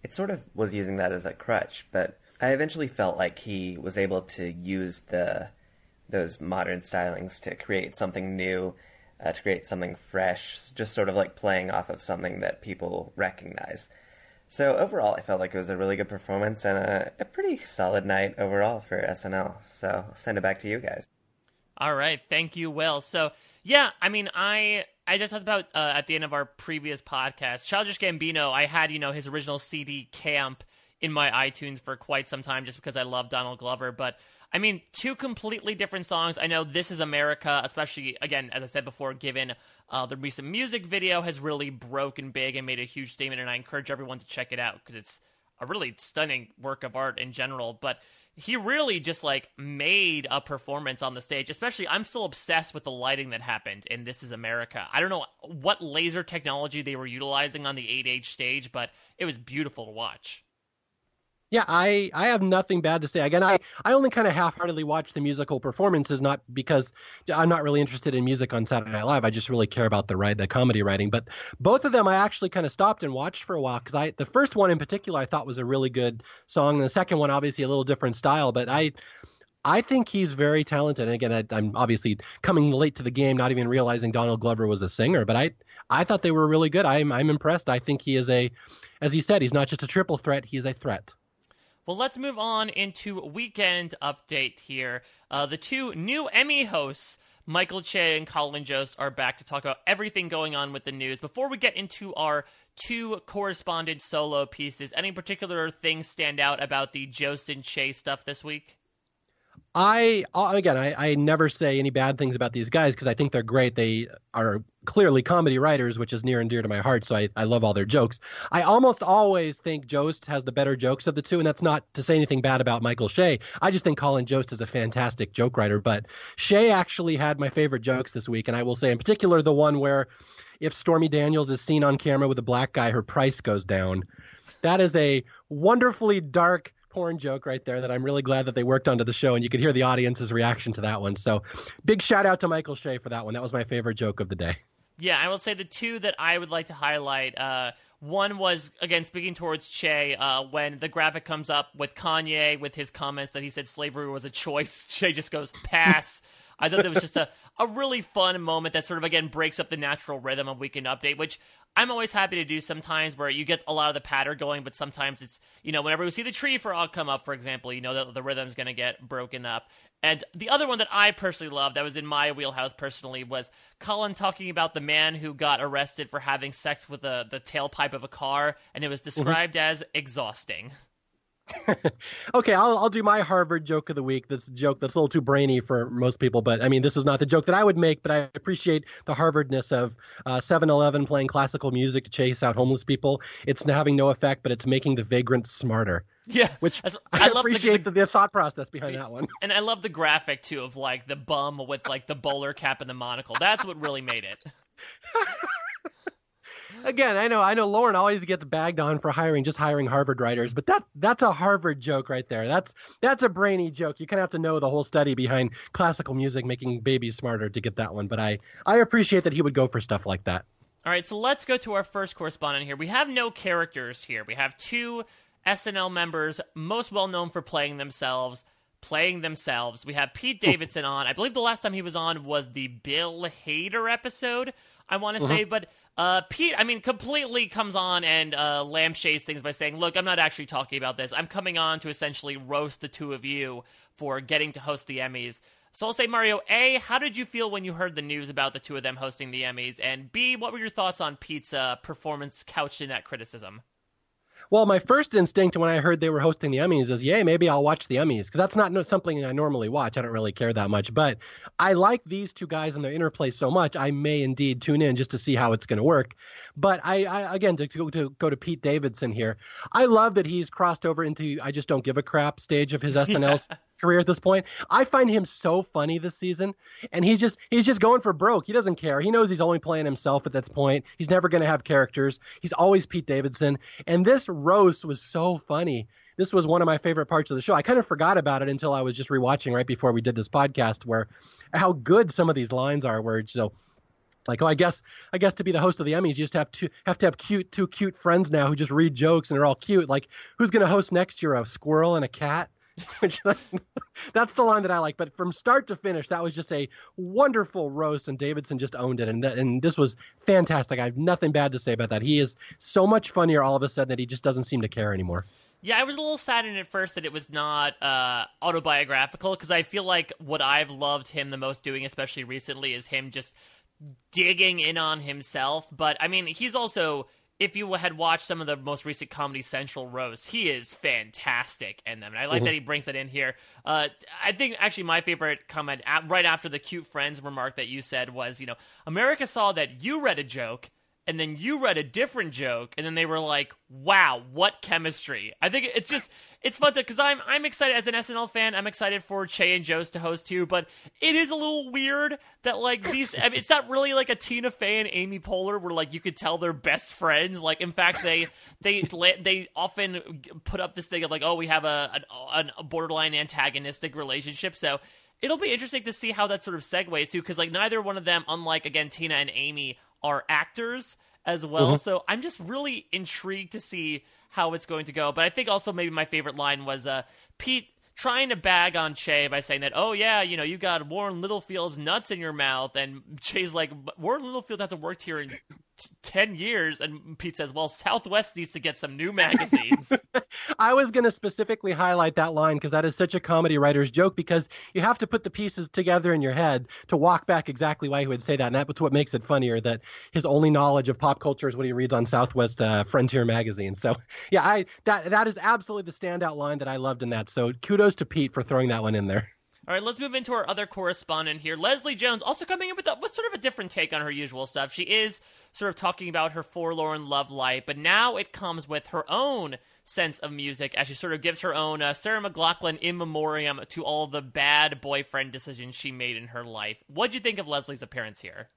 it sort of was using that as a crutch, but I eventually felt like he was able to use the those modern stylings to create something new, uh, to create something fresh, just sort of like playing off of something that people recognize. So overall, I felt like it was a really good performance and a, a pretty solid night overall for SNL. So I'll send it back to you guys. All right, thank you, Will. So yeah, I mean, I I just talked about uh, at the end of our previous podcast, Childish Gambino. I had you know his original CD Camp in my iTunes for quite some time just because I love Donald Glover, but I mean, two completely different songs. I know This Is America, especially, again, as I said before, given uh, the recent music video has really broken big and made a huge statement, and I encourage everyone to check it out because it's a really stunning work of art in general. But he really just like made a performance on the stage. Especially, I'm still obsessed with the lighting that happened in This Is America. I don't know what laser technology they were utilizing on the 8H stage, but it was beautiful to watch yeah, I, I have nothing bad to say. Again, I, I only kind of half-heartedly watch the musical performances, not because I'm not really interested in music on Saturday Night Live. I just really care about the right the comedy writing. But both of them, I actually kind of stopped and watched for a while because I the first one in particular I thought was a really good song. The second one, obviously, a little different style. But I I think he's very talented. And again, I, am obviously coming late to the game, not even realizing Donald Glover was a singer. But I I thought they were really good. I'm I'm impressed. I think he is a, as he said, he's not just a triple threat. He's a threat. Well, let's move on into weekend update here. Uh, the two new Emmy hosts, Michael Che and Colin Jost, are back to talk about everything going on with the news. Before we get into our two correspondent solo pieces, any particular things stand out about the Jost and Che stuff this week? I uh, again, I, I never say any bad things about these guys because I think they're great. They are clearly comedy writers, which is near and dear to my heart. So I, I love all their jokes. I almost always think Jost has the better jokes of the two, and that's not to say anything bad about Michael Che. I just think Colin Jost is a fantastic joke writer. But Che actually had my favorite jokes this week, and I will say in particular the one where if Stormy Daniels is seen on camera with a black guy, her price goes down. That is a wonderfully dark porn joke right there that I'm really glad that they worked onto the show, and you could hear the audience's reaction to that one. So, big shout out to Michael Che for that one. That was my favorite joke of the day. Yeah, I will say the two that I would like to highlight. Uh, one was again speaking towards Che uh, when the graphic comes up with Kanye with his comments that he said slavery was a choice. Che just goes pass. I thought that was just a, a really fun moment that sort of again breaks up the natural rhythm of Weekend Update, which I'm always happy to do sometimes where you get a lot of the patter going, but sometimes it's, you know, whenever we see the tree for all come up, for example, you know that the rhythm's going to get broken up. And the other one that I personally loved, that was in my wheelhouse personally, was Colin talking about the man who got arrested for having sex with the, the tailpipe of a car, and it was mm-hmm. described mm-hmm. as exhausting. okay, I'll I'll do my Harvard joke of the week. This joke that's a little too brainy for most people, but I mean, this is not the joke that I would make. But I appreciate the Harvardness of uh, 7-Eleven playing classical music to chase out homeless people. It's having no effect, but it's making the vagrants smarter. Yeah, which I, I appreciate the, the, the, thought process behind that one. And I love the graphic too of like the bum with like the bowler cap and the monocle. That's what really made it. again, I know I know Lorne always gets bagged on for hiring just hiring Harvard writers, but that that's a Harvard joke right there. That's that's a brainy joke. You kind of have to know the whole study behind classical music making babies smarter to get that one. But I I appreciate that he would go for stuff like that. All right, so let's go to our first correspondent here. We have no characters here. We have two SNL members, most well known for playing themselves playing themselves. We have Pete Davidson on. I believe the last time he was on was the Bill Hader episode, I want to uh-huh. say, but uh, Pete, I mean, completely comes on and uh, lampshades things by saying, "Look, I'm not actually talking about this. I'm coming on to essentially roast the two of you for getting to host the Emmys." So I'll say, Mario, A, how did you feel when you heard the news about the two of them hosting the Emmys? And B, what were your thoughts on Pete's uh, performance couched in that criticism? Well, my first instinct when I heard they were hosting the Emmys is, yay, maybe I'll watch the Emmys because that's not no, something I normally watch. I don't really care that much, but I like these two guys and their interplay so much. I may indeed tune in just to see how it's going to work. But I, I again, to, to, to go to Pete Davidson here, I love that he's crossed over into I just don't give a crap stage of his SNL career at this point. I find him so funny this season, and he's just he's just going for broke. He doesn't care. He knows he's only playing himself at this point. He's never going to have characters. He's always Pete Davidson, and this roast was so funny. This was one of my favorite parts of the show. I kind of forgot about it until I was just rewatching right before we did this podcast, where how good some of these lines are. Where so like oh i guess i guess to be the host of the emmys you just have to have to have cute two cute friends now who just read jokes and they're all cute like who's going to host next year a squirrel and a cat which that's the line that I like. But from start to finish, that was just a wonderful roast, and Davidson just owned it. And and this was fantastic. I have nothing bad to say about that. He is so much funnier all of a sudden that he just doesn't seem to care anymore. Yeah, I was a little saddened at first that it was not uh, autobiographical because I feel like what I've loved him the most doing, especially recently, is him just digging in on himself. But I mean, he's also if you had watched some of the most recent Comedy Central roasts, he is fantastic in them. And I like mm-hmm. that he brings that in here. Uh, I think actually my favorite comment right after the cute friends remark that you said was, you know, America saw that you read a joke and then you read a different joke and then they were like wow what chemistry i think it's just it's fun to because i'm i'm excited as an snl fan i'm excited for che and jost to host too but it is a little weird that like these I mean, it's not really like a tina fey and amy poehler where like you could tell they're best friends. Like in fact they they they often put up this thing of like oh we have a, a, a borderline antagonistic relationship. So it'll be interesting to see how that sort of segues too because like neither one of them unlike again tina and amy are actors as well. Mm-hmm. So I'm just really intrigued to see how it's going to go. But I think also maybe my favorite line was uh, Pete trying to bag on Che by saying that, oh yeah, you know, you got Warren Littlefield's nuts in your mouth, and Che's like, Warren Littlefield hasn't worked here in t- ten years, and Pete says, well, Southwest needs to get some new magazines. I was going to specifically highlight that line because that is such a comedy writer's joke because you have to put the pieces together in your head to walk back exactly why he would say that, and that's what makes it funnier that his only knowledge of pop culture is what he reads on Southwest uh, Frontier magazine. So yeah, I that that is absolutely the standout line that I loved in that. So kudos to Pete for throwing that one in there. All right, let's move into our other correspondent here, Leslie Jones, also coming in with, a, with sort of a different take on her usual stuff. She is sort of talking about her forlorn love life, but now it comes with her own sense of music as she sort of gives her own uh, Sarah McLachlan in memoriam to all the bad boyfriend decisions she made in her life. What'd you think of Leslie's appearance here?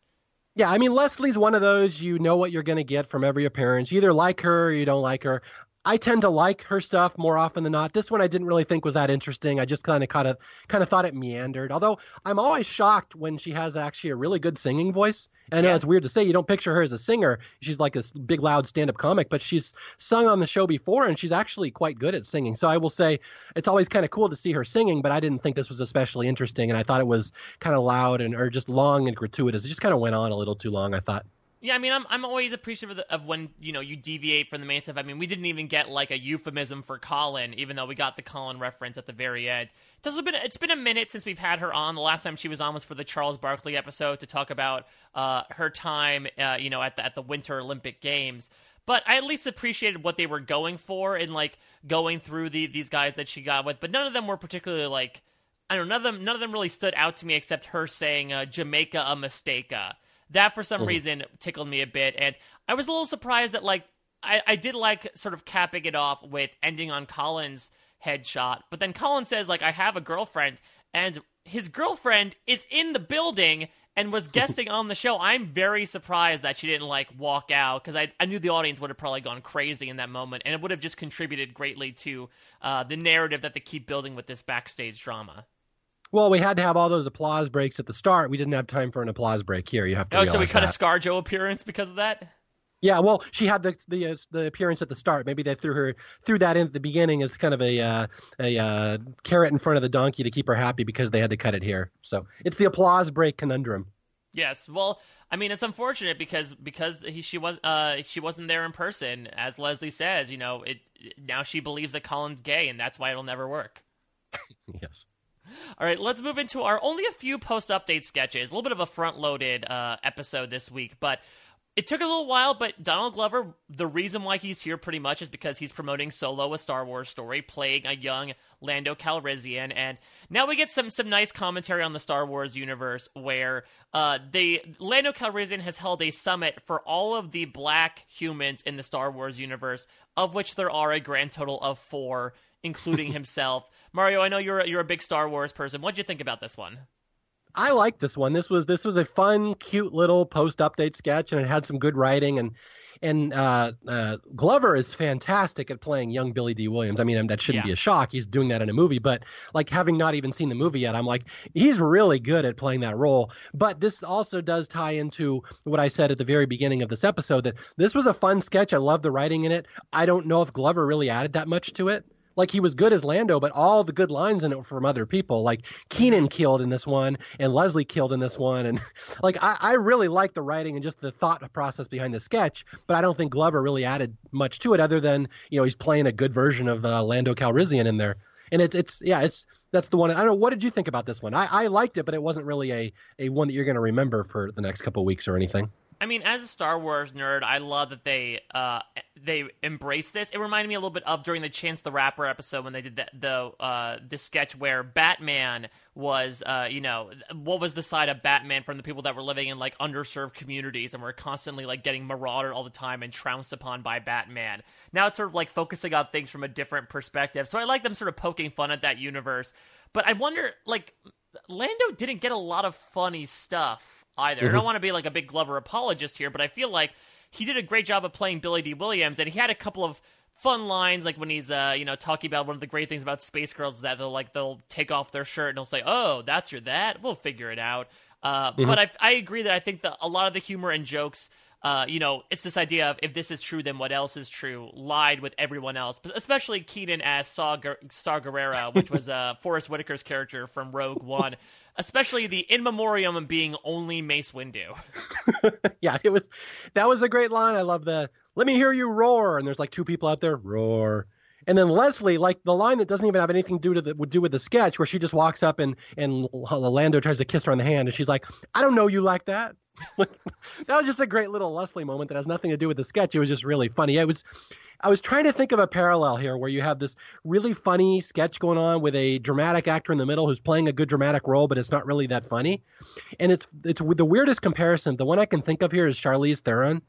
Yeah, I mean Leslie's one of those you know what you're going to get from every appearance. You either like her or you don't like her. I tend to like her stuff more often than not. This one I didn't really think was that interesting. I just kind of kind of kind of thought it meandered. Although I'm always shocked when she has actually a really good singing voice. And I know yeah. it's weird to say you don't picture her as a singer. She's like a big loud stand-up comic, but she's sung on the show before and she's actually quite good at singing. So I will say it's always kind of cool to see her singing, but I didn't think this was especially interesting and I thought it was kind of loud and or just long and gratuitous. It just kind of went on a little too long, I thought. Yeah, I mean, I'm I'm always appreciative of, the, of, when you know you deviate from the main stuff. I mean, we didn't even get like a euphemism for Colin, even though we got the Colin reference at the very end. It's been it's been a minute since we've had her on. The last time she was on was for the Charles Barkley episode to talk about uh, her time, uh, you know, at the at the Winter Olympic Games. But I at least appreciated what they were going for in like going through the these guys that she got with. But none of them were particularly like I don't know. None of them none of them really stood out to me except her saying uh, Jamaica a mistake that for some mm-hmm. reason tickled me a bit, and I was a little surprised that like I, I did like sort of capping it off with ending on Colin's headshot, but then Colin says like I have a girlfriend, and his girlfriend is in the building and was guesting on the show. I'm very surprised that she didn't like walk out because I, I knew the audience would have probably gone crazy in that moment, and it would have just contributed greatly to uh, the narrative that they keep building with this backstage drama. Well, we had to have all those applause breaks at the start. We didn't have time for an applause break here. You have to. Oh, so we cut that. a ScarJo appearance because of that. Yeah, well, she had the the uh, the appearance at the start. Maybe they threw her threw that in at the beginning as kind of a uh, a uh, carrot in front of the donkey to keep her happy because they had to cut it here. So it's the applause break conundrum. Yes, well, I mean, it's unfortunate because because he, she was uh she wasn't there in person, as Leslie says. You know, it now she believes that Colin's gay, and that's why it'll never work. yes. All right, let's move into our only a few post update sketches. A little bit of a front loaded uh, episode this week, but it took a little while, but Donald Glover, the reason why he's here pretty much is because he's promoting Solo, a Star Wars story, playing a young Lando Calrissian, and now we get some some nice commentary on the Star Wars universe, where uh, the Lando Calrissian has held a summit for all of the black humans in the Star Wars universe, of which there are a grand total of four, including himself. Mario, I know you're you're a big Star Wars person. What'd you think about this one? I like this one. This was this was a fun, cute little post update sketch, and it had some good writing. and And uh, uh, Glover is fantastic at playing young Billy Dee Williams. I mean, that shouldn't Yeah. be a shock. He's doing that in a movie, but like having not even seen the movie yet, I'm like, he's really good at playing that role. But this also does tie into what I said at the very beginning of this episode that this was a fun sketch. I love the writing in it. I don't know if Glover really added that much to it like he was good as Lando, but all the good lines in it were from other people. Like Kenan killed in this one, and Leslie killed in this one, and like I, I really like the writing and just the thought process behind the sketch. But I don't think Glover really added much to it, other than you know he's playing a good version of uh, Lando Calrissian in there. And it's it's yeah it's that's the one. I don't know. What did you think about this one? I, I liked it, but it wasn't really a a one that you're going to remember for the next couple of weeks or anything. I mean, as a Star Wars nerd, I love that they uh, they embrace this. It reminded me a little bit of during the Chance the Rapper episode when they did the the uh, the sketch where Batman was, uh, you know, what was the side of Batman from the people that were living in like underserved communities and were constantly like getting marauded all the time and trounced upon by Batman. Now it's sort of like focusing on things from a different perspective. So I like them sort of poking fun at that universe. But I wonder, like, Lando didn't get a lot of funny stuff either. I don't want to be like a big Glover apologist here, but I feel like he did a great job of playing Billy Dee Williams, and he had a couple of fun lines, like when he's uh, you know talking about one of the great things about Space Girls is that they'll like they'll take off their shirt and they'll say, "Oh, that's your that." We'll figure it out. Uh, But I, I agree that I think that a lot of the humor and jokes. Uh, you know, it's this idea of if this is true, then what else is true? Lied with everyone else, but especially Kenan as Saw, Ger- which was uh, Forest Whitaker's character from Rogue One. Especially the in memoriam being only Mace Windu. yeah, it was that was a great line. I love the "Let me hear you roar," and there's like two people out there roar, and then Leslie, like the line that doesn't even have anything to do to the, do with the sketch, where she just walks up and and Lando tries to kiss her on the hand, and she's like, "I don't know you like that." That was just a great little Leslie moment that has nothing to do with the sketch. It was just really funny. It was. I was trying to think of a parallel here where you have this really funny sketch going on with a dramatic actor in the middle who's playing a good dramatic role, but it's not really that funny. And it's it's the weirdest comparison. The one I can think of here is Charlize Theron.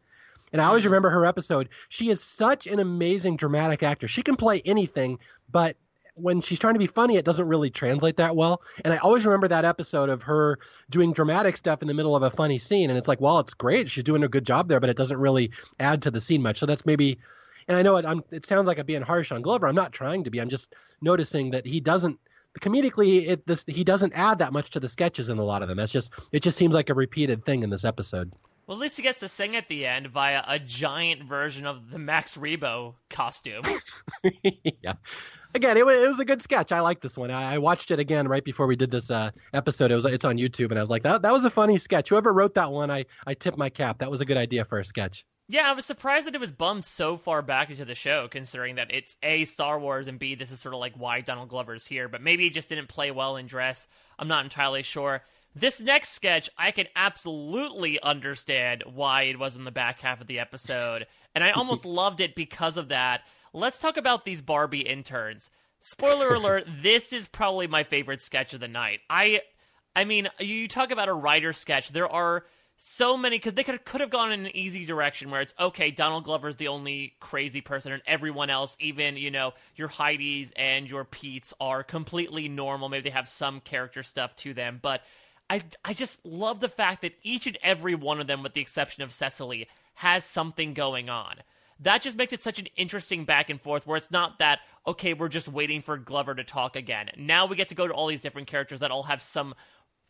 And I always mm-hmm. remember her episode. She is such an amazing dramatic actor. She can play anything, but when she's trying to be funny, it doesn't really translate that well. And I always remember that episode of her doing dramatic stuff in the middle of a funny scene. And it's like, well, it's great. She's doing a good job there, but it doesn't really add to the scene much. So that's maybe, and I know it, I'm, it sounds like I'm being harsh on Glover. I'm not trying to be. I'm just noticing that he doesn't, comedically, it this he doesn't add that much to the sketches in a lot of them. That's just, it just seems like a repeated thing in this episode. Well, at least he gets to sing at the end via a giant version of the Max Rebo costume. yeah. Again, it was, it was a good sketch. I like this one. I, I watched it again right before we did this uh, episode. It was it's on YouTube, and I was like, that that was a funny sketch. Whoever wrote that one, I I tip my cap. That was a good idea for a sketch. yeah, I was surprised that it was bummed so far back into the show, considering that it's A, Star Wars, and B, this is sort of like why Donald Glover's here, but maybe it just didn't play well in dress. I'm not entirely sure. This next sketch, I can absolutely understand why it was in the back half of the episode, and I almost loved it because of that. Let's talk about these Barbie interns. Spoiler alert, this is probably my favorite sketch of the night. I I mean, you talk about a writer sketch. There are so many because they could could have gone in an easy direction where it's okay. Donald Glover's the only crazy person, and everyone else, even you know your Heidi's and your Pete's, are completely normal. Maybe they have some character stuff to them, but I I just love the fact that each and every one of them, with the exception of Cecily, has something going on. That just makes it such an interesting back and forth where it's not that, okay, we're just waiting for Glover to talk again. Now we get to go to all these different characters that all have some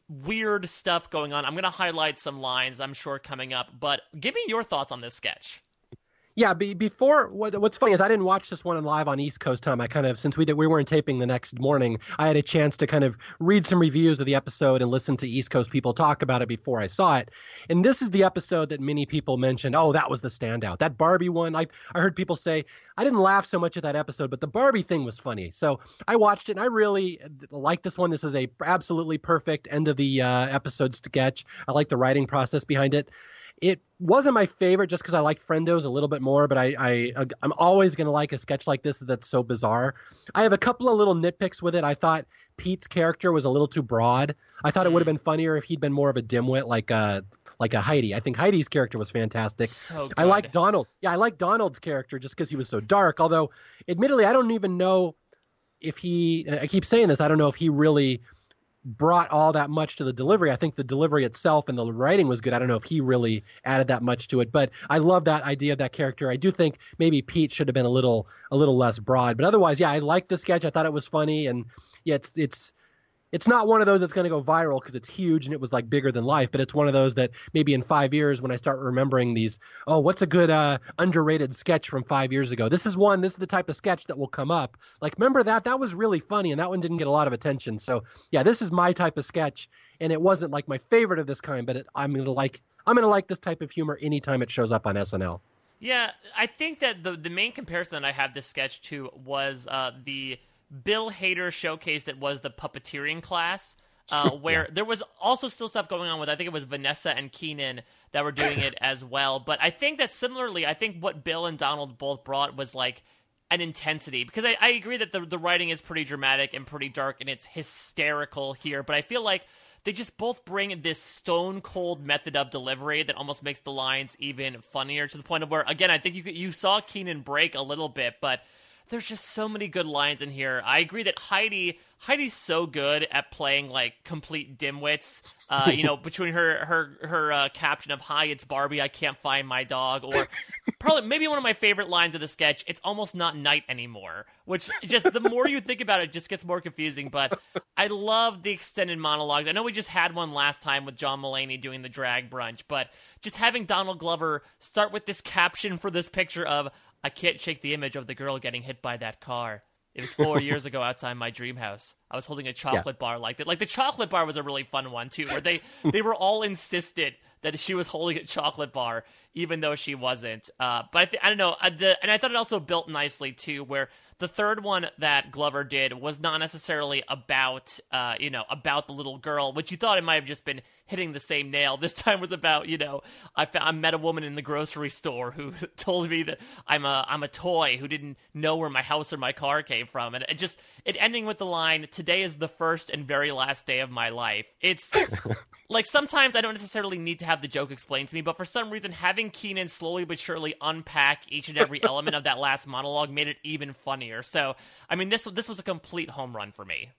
weird stuff going on. I'm going to highlight some lines, I'm sure, coming up, but give me your thoughts on this sketch. Yeah, be, before what, what's funny is I didn't watch this one live on East Coast time. I kind of since we did we weren't taping the next morning, I had a chance to kind of read some reviews of the episode and listen to East Coast people talk about it before I saw it. And this is the episode that many people mentioned. Oh, that was the standout. That Barbie one. I I heard people say I didn't laugh so much at that episode, but the Barbie thing was funny. So I watched it and I really like this one. This is a absolutely perfect end of the uh, episode sketch. I like the writing process behind it. It wasn't my favorite just because I like Friendos a little bit more, but I, I I'm always gonna like a sketch like this that's so bizarre. I have a couple of little nitpicks with it. I thought Pete's character was a little too broad. I thought it would have been funnier if he'd been more of a dimwit like uh like a Heidi. I think Heidi's character was fantastic. So I like Donald. Yeah, I like Donald's character just because he was so dark. Although, admittedly, I don't even know if he. I keep saying this. I don't know if he really brought all that much to the delivery. I think the delivery itself and the writing was good. I don't know if he really added that much to it, but I love that idea of that character. I do think maybe Pete should have been a little a little less broad, but otherwise, yeah, I liked the sketch. I thought it was funny, and yeah, it's it's it's not one of those that's going to go viral because it's huge and it was like bigger than life, but it's one of those that maybe in five years when I start remembering these, oh, what's a good uh, underrated sketch from five years ago? This is one. This is the type of sketch that will come up. Like, remember that? That was really funny, and that one didn't get a lot of attention. So yeah, this is my type of sketch, and it wasn't like my favorite of this kind, but it, I'm gonna like I'm gonna like this type of humor anytime it shows up on SNL. Yeah, I think that the the main comparison that I have this sketch to was uh, the Bill Hader showcase that was the puppeteering class. Uh, where yeah. there was also still stuff going on with I think it was Vanessa and Kenan that were doing it as well. But I think that similarly, I think what Bill and Donald both brought was like an intensity because I, I agree that the the writing is pretty dramatic and pretty dark and it's hysterical here. But I feel like they just both bring this stone cold method of delivery that almost makes the lines even funnier to the point of where again I think you you saw Kenan break a little bit, but there's just so many good lines in here. I agree that Heidi Heidi's so good at playing like complete dimwits. Uh, you know, between her her her uh, caption of "Hi, it's Barbie. I can't find my dog," or probably maybe one of my favorite lines of the sketch. It's almost not night anymore. Which just the more you think about it, it just gets more confusing. But I love the extended monologues. I know we just had one last time with John Mulaney doing the drag brunch, but just having Donald Glover start with this caption for this picture of I can't shake the image of the girl getting hit by that car. It was four years ago outside my dream house. I was holding a chocolate yeah. bar like that. Like the chocolate bar was a really fun one too, where they they were all insisted that she was holding a chocolate bar, even though she wasn't. Uh, but I, th- I don't know. Uh, the, and I thought it also built nicely too, where the third one that Glover did was not necessarily about, uh, you know, about the little girl, which you thought it might have just been hitting the same nail. This time was about, you know, I, I met a woman in the grocery store who told me that I'm a I'm a toy who didn't know where my house or my car came from, and it just it ending with the line, "Today is the first and very last day of my life." It's like sometimes I don't necessarily need to have the joke explained to me, but for some reason, having Kenan slowly but surely unpack each and every element of that last monologue made it even funnier. So, I mean, this this was a complete home run for me.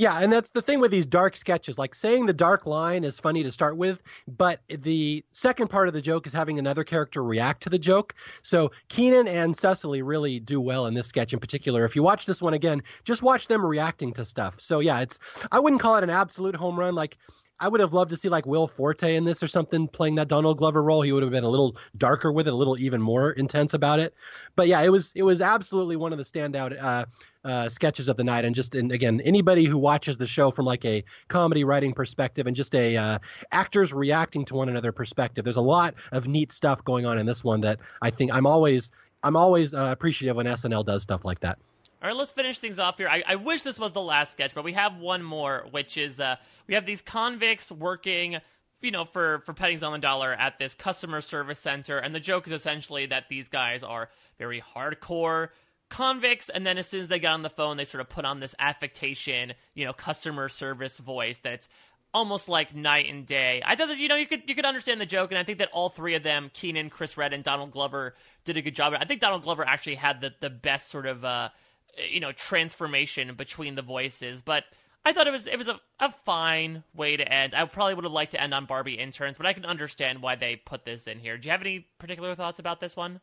Yeah, and that's the thing with these dark sketches. Like saying the dark line is funny to start with, but the second part of the joke is having another character react to the joke. So Kenan and Cecily really do well in this sketch in particular. If you watch this one again, just watch them reacting to stuff. So yeah, it's I wouldn't call it an absolute home run. Like I would have loved to see like Will Forte in this or something playing that Donald Glover role. He would have been a little darker with it, a little even more intense about it. But yeah, it was it was absolutely one of the standout uh, uh, sketches of the night. And just and again, anybody who watches the show from like a comedy writing perspective and just a uh, actors reacting to one another perspective, there's a lot of neat stuff going on in this one that I think I'm always I'm always uh, appreciative when SNL does stuff like that. All right, let's finish things off here. I, I, wish this was the last sketch, but we have one more, which is uh, we have these convicts working, you know, for for pennies on the dollar at this customer service center, and the joke is essentially that these guys are very hardcore convicts, and then as soon as they get on the phone, they sort of put on this affectation, you know, customer service voice that's almost like night and day. I thought that you know you could you could understand the joke, and I think that all three of them, Kenan, Chris Redd, and Donald Glover, did a good job. I think Donald Glover actually had the the best sort of. Uh, you know transformation between the voices but i thought it was it was a, a fine way to end. I probably would have liked to end on barbie interns but i can understand why they put this in here. Do you have any particular thoughts about this one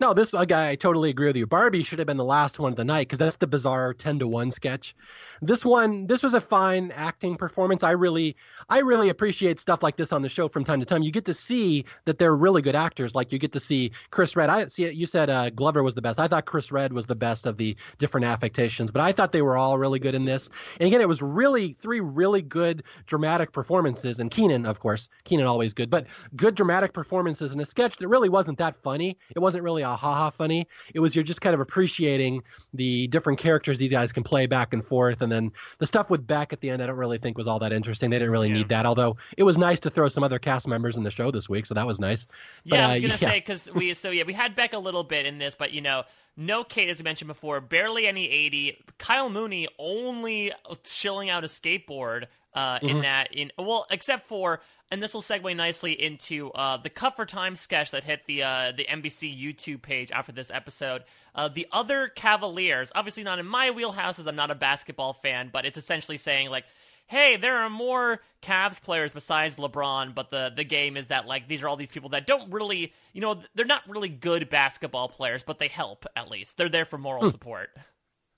no, this guy, I totally agree with you. Barbie should have been the last one of the night because that's the bizarre ten to one sketch. This one, this was a fine acting performance. I really, I really appreciate stuff like this on the show from time to time. You get to see that they're really good actors. Like you get to see Chris Redd. I see you said uh, Glover was the best. I thought Chris Redd was the best of the different affectations, but I thought they were all really good in this. And again, it was really three really good dramatic performances. And Kenan, of course, Kenan always good, but good dramatic performances in a sketch that really wasn't that funny. It wasn't really uh, haha funny. It was you're just kind of appreciating the different characters these guys can play back and forth, and then the stuff with Beck at the end I don't really think was all that interesting. They didn't really yeah. need that, although it was nice to throw some other cast members in the show this week, so that was nice. But, yeah, I was gonna uh, yeah. say because we so yeah we had Beck a little bit in this, but you know no Kate, as we mentioned before, barely any Aidy. Kyle Mooney only chilling out a skateboard uh, mm-hmm. in that. In well, except for, and this will segue nicely into uh, the Cut for Time sketch that hit the uh, the NBC YouTube page after this episode. Uh, the other Cavaliers, obviously not in my wheelhouse, as I'm not a basketball fan, but it's essentially saying like hey, there are more Cavs players besides LeBron, but the the game is that like these are all these people that don't really, you know, they're not really good basketball players, but they help at least. They're there for moral hmm. support.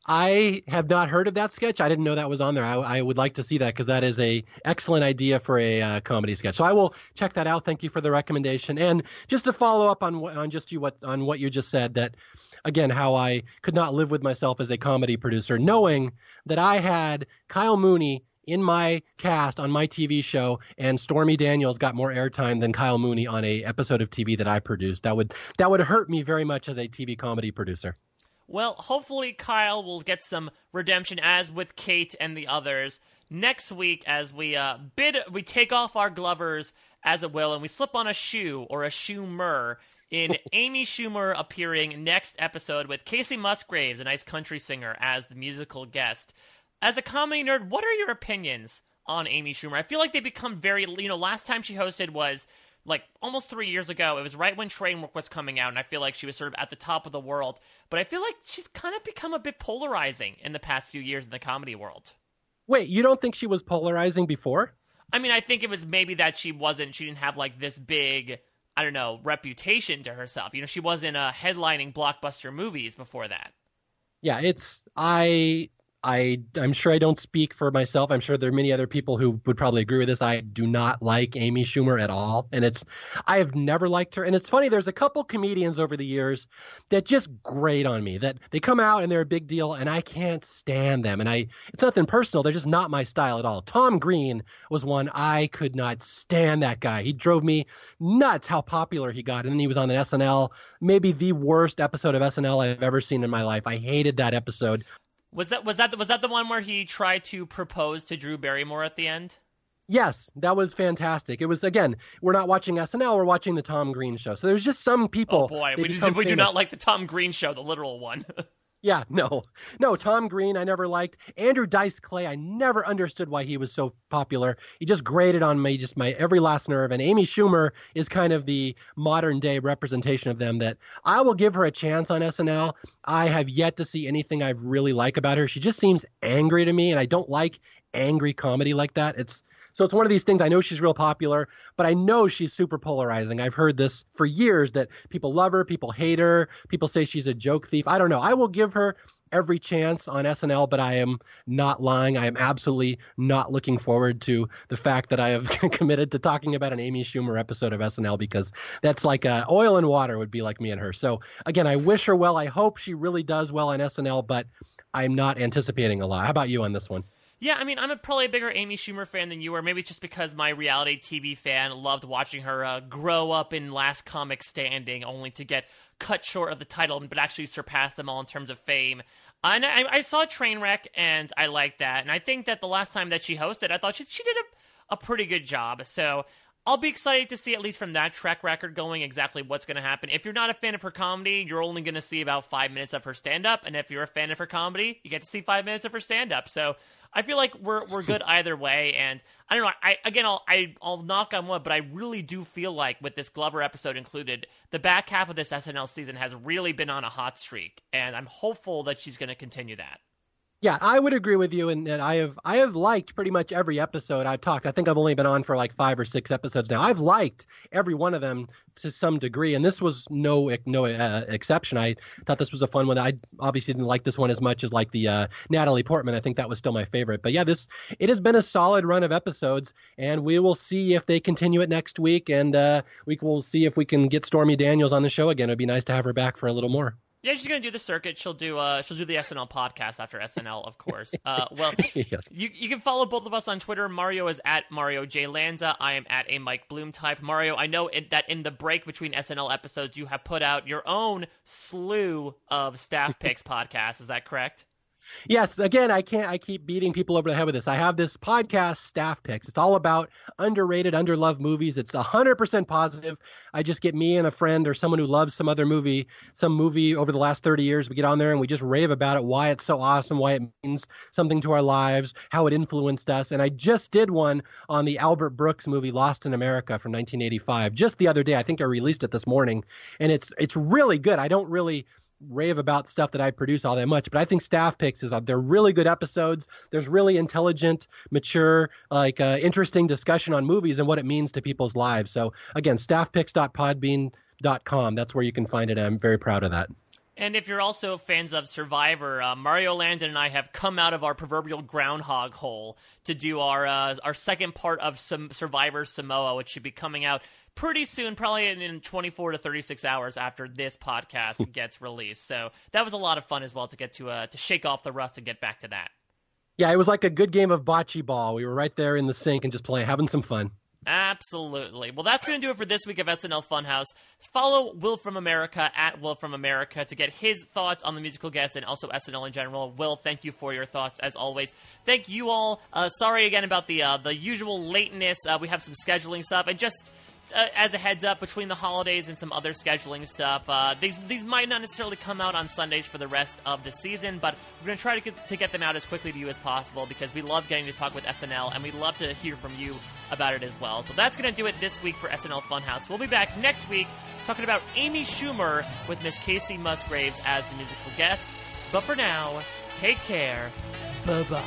I have not heard of that sketch. I didn't know that was on there. I, I would like to see that because that is a excellent idea for a uh, comedy sketch. So I will check that out. Thank you for the recommendation. And just to follow up on on just you what on what you just said that again how I could not live with myself as a comedy producer, knowing that I had Kyle Mooney in my cast on my TV show, and Stormy Daniels got more airtime than Kyle Mooney on a episode of TV that I produced. That would that would hurt me very much as a TV comedy producer. Well, hopefully Kyle will get some redemption, as with Kate and the others next week, as we uh, bid we take off our glovers as it will, and we slip on a shoe or a shoemer in Amy Schumer appearing next episode with Kacey Musgraves, a nice country singer, as the musical guest as a comedy nerd, what are your opinions on Amy Schumer? I feel like they become very, you know, last time she hosted was like almost three years ago. It was right when Trainwreck was coming out, and I feel like she was sort of at the top of the world. But I feel like she's kind of become a bit polarizing in the past few years in the comedy world. Wait, you don't think she was polarizing before? I mean, I think it was maybe that she wasn't, she didn't have like this big, I don't know, reputation to herself. You know, she wasn't uh, headlining blockbuster movies before that. Yeah, it's, I, I I'm sure I don't speak for myself. I'm sure there are many other people who would probably agree with this. I do not like Amy Schumer at all, and it's I have never liked her. And it's funny. There's a couple comedians over the years that just grate on me. That they come out and they're a big deal, and I can't stand them. And I it's nothing personal. They're just not my style at all. Tom Green was one I could not stand. That guy. He drove me nuts. How popular he got, and then he was on an SNL, maybe the worst episode of SNL I've ever seen in my life. I hated that episode. Was that was that was that the one where he tried to propose to Drew Barrymore at the end? Yes, that was fantastic. It was again, we're not watching SNL, we're watching the Tom Green show. So there's just some people. Oh boy, we, do, we do not like the Tom Green show, the literal one. Yeah, no, no. Tom Green, I never liked. Andrew Dice Clay, I never understood why he was so popular. He just grated on me, just my every last nerve. And Amy Schumer is kind of the modern day representation of them. That I will give her a chance on SNL. I have yet to see anything I really like about her. She just seems angry to me, and I don't like angry comedy like that. It's so it's one of these things. I know she's real popular, but I know she's super polarizing. I've heard this for years that people love her, people hate her, people say she's a joke thief. I don't know. I will give her every chance on SNL, but I am not lying. I am absolutely not looking forward to the fact that I have committed to talking about an Amy Schumer episode of SNL because that's like uh, oil and water would be like me and her. So again, I wish her well. I hope she really does well on SNL, but I'm not anticipating a lot. How about you on this one? Yeah, I mean, I'm a, probably a bigger Amy Schumer fan than you are. Maybe it's just because my reality TV fan loved watching her uh, grow up in Last Comic Standing, only to get cut short of the title, but actually surpass them all in terms of fame. And I, I saw Trainwreck, and I liked that. And I think that the last time that she hosted, I thought she, she did a, a pretty good job. So I'll be excited to see, at least from that track record going, exactly what's going to happen. If you're not a fan of her comedy, you're only going to see about five minutes of her stand up. And if you're a fan of her comedy, you get to see five minutes of her stand up. So I feel like we're we're good either way. And I don't know. I again, I'll I, I'll knock on wood, but I really do feel like with this Glover episode included, the back half of this SNL season has really been on a hot streak, and I'm hopeful that she's going to continue that. Yeah, I would agree with you, and, and I have I have liked pretty much every episode I've talked. I think I've only been on for like five or six episodes now. I've liked every one of them to some degree, and this was no no uh, exception. I thought this was a fun one. I obviously didn't like this one as much as like the uh, Natalie Portman. I think that was still my favorite. But yeah, this it has been a solid run of episodes, and we will see if they continue it next week, and uh, we will see if we can get Stormy Daniels on the show again. It'd be nice to have her back for a little more. Yeah, she's gonna do the circuit. She'll do uh she'll do the SNL podcast after SNL, of course. Uh, well, yes. you you can follow both of us on Twitter. Mario is at Mario J Lanza. I am at a Mike Bloom type. Mario, I know in, that in the break between SNL episodes, you have put out your own slew of staff picks podcasts. Is that correct? Yes, again, I can't. I keep beating people over the head with this. I have this podcast, Staff Picks. It's all about underrated, underloved movies. It's 100% positive. I just get me and a friend or someone who loves some other movie, some movie over the last 30 years. We get on there and we just rave about it, why it's so awesome, why it means something to our lives, how it influenced us. And I just did one on the Albert Brooks movie Lost in America from 1985 just the other day. I think I released it this morning, and it's it's really good. I don't really rave about stuff that I produce all that much, but I think Staff Picks is they're really good episodes. There's really intelligent, mature, like uh, interesting discussion on movies and what it means to people's lives. So again, staffpicks.podbean.com. That's where you can find it. I'm very proud of that. And if you're also fans of Survivor, uh, Mario Lanza and I have come out of our proverbial groundhog hole to do our uh, our second part of some Survivor Samoa, which should be coming out pretty soon, probably in, in 24 to 36 hours after this podcast gets released. So that was a lot of fun as well to get to uh, to shake off the rust and get back to that. Yeah, it was like a good game of bocce ball. We were right there in the sink and just playing, having some fun. Absolutely. Well, that's going to do it for this week of SNL Funhouse. Follow Will from America at Will from America to get his thoughts on the musical guest and also SNL in general. Will, thank you for your thoughts as always. Thank you all. Uh, sorry again about the uh, the usual lateness. Uh, we have some scheduling stuff and just uh, as a heads up, between the holidays and some other scheduling stuff, uh, these these might not necessarily come out on Sundays for the rest of the season, but we're going to try to get, to get them out as quickly to you as possible because we love getting to talk with SNL and we'd love to hear from you about it as well. So that's going to do it this week for SNL Funhouse. We'll be back next week talking about Amy Schumer with Miss Kacey Musgraves as the musical guest. But for now, take care. Bye bye.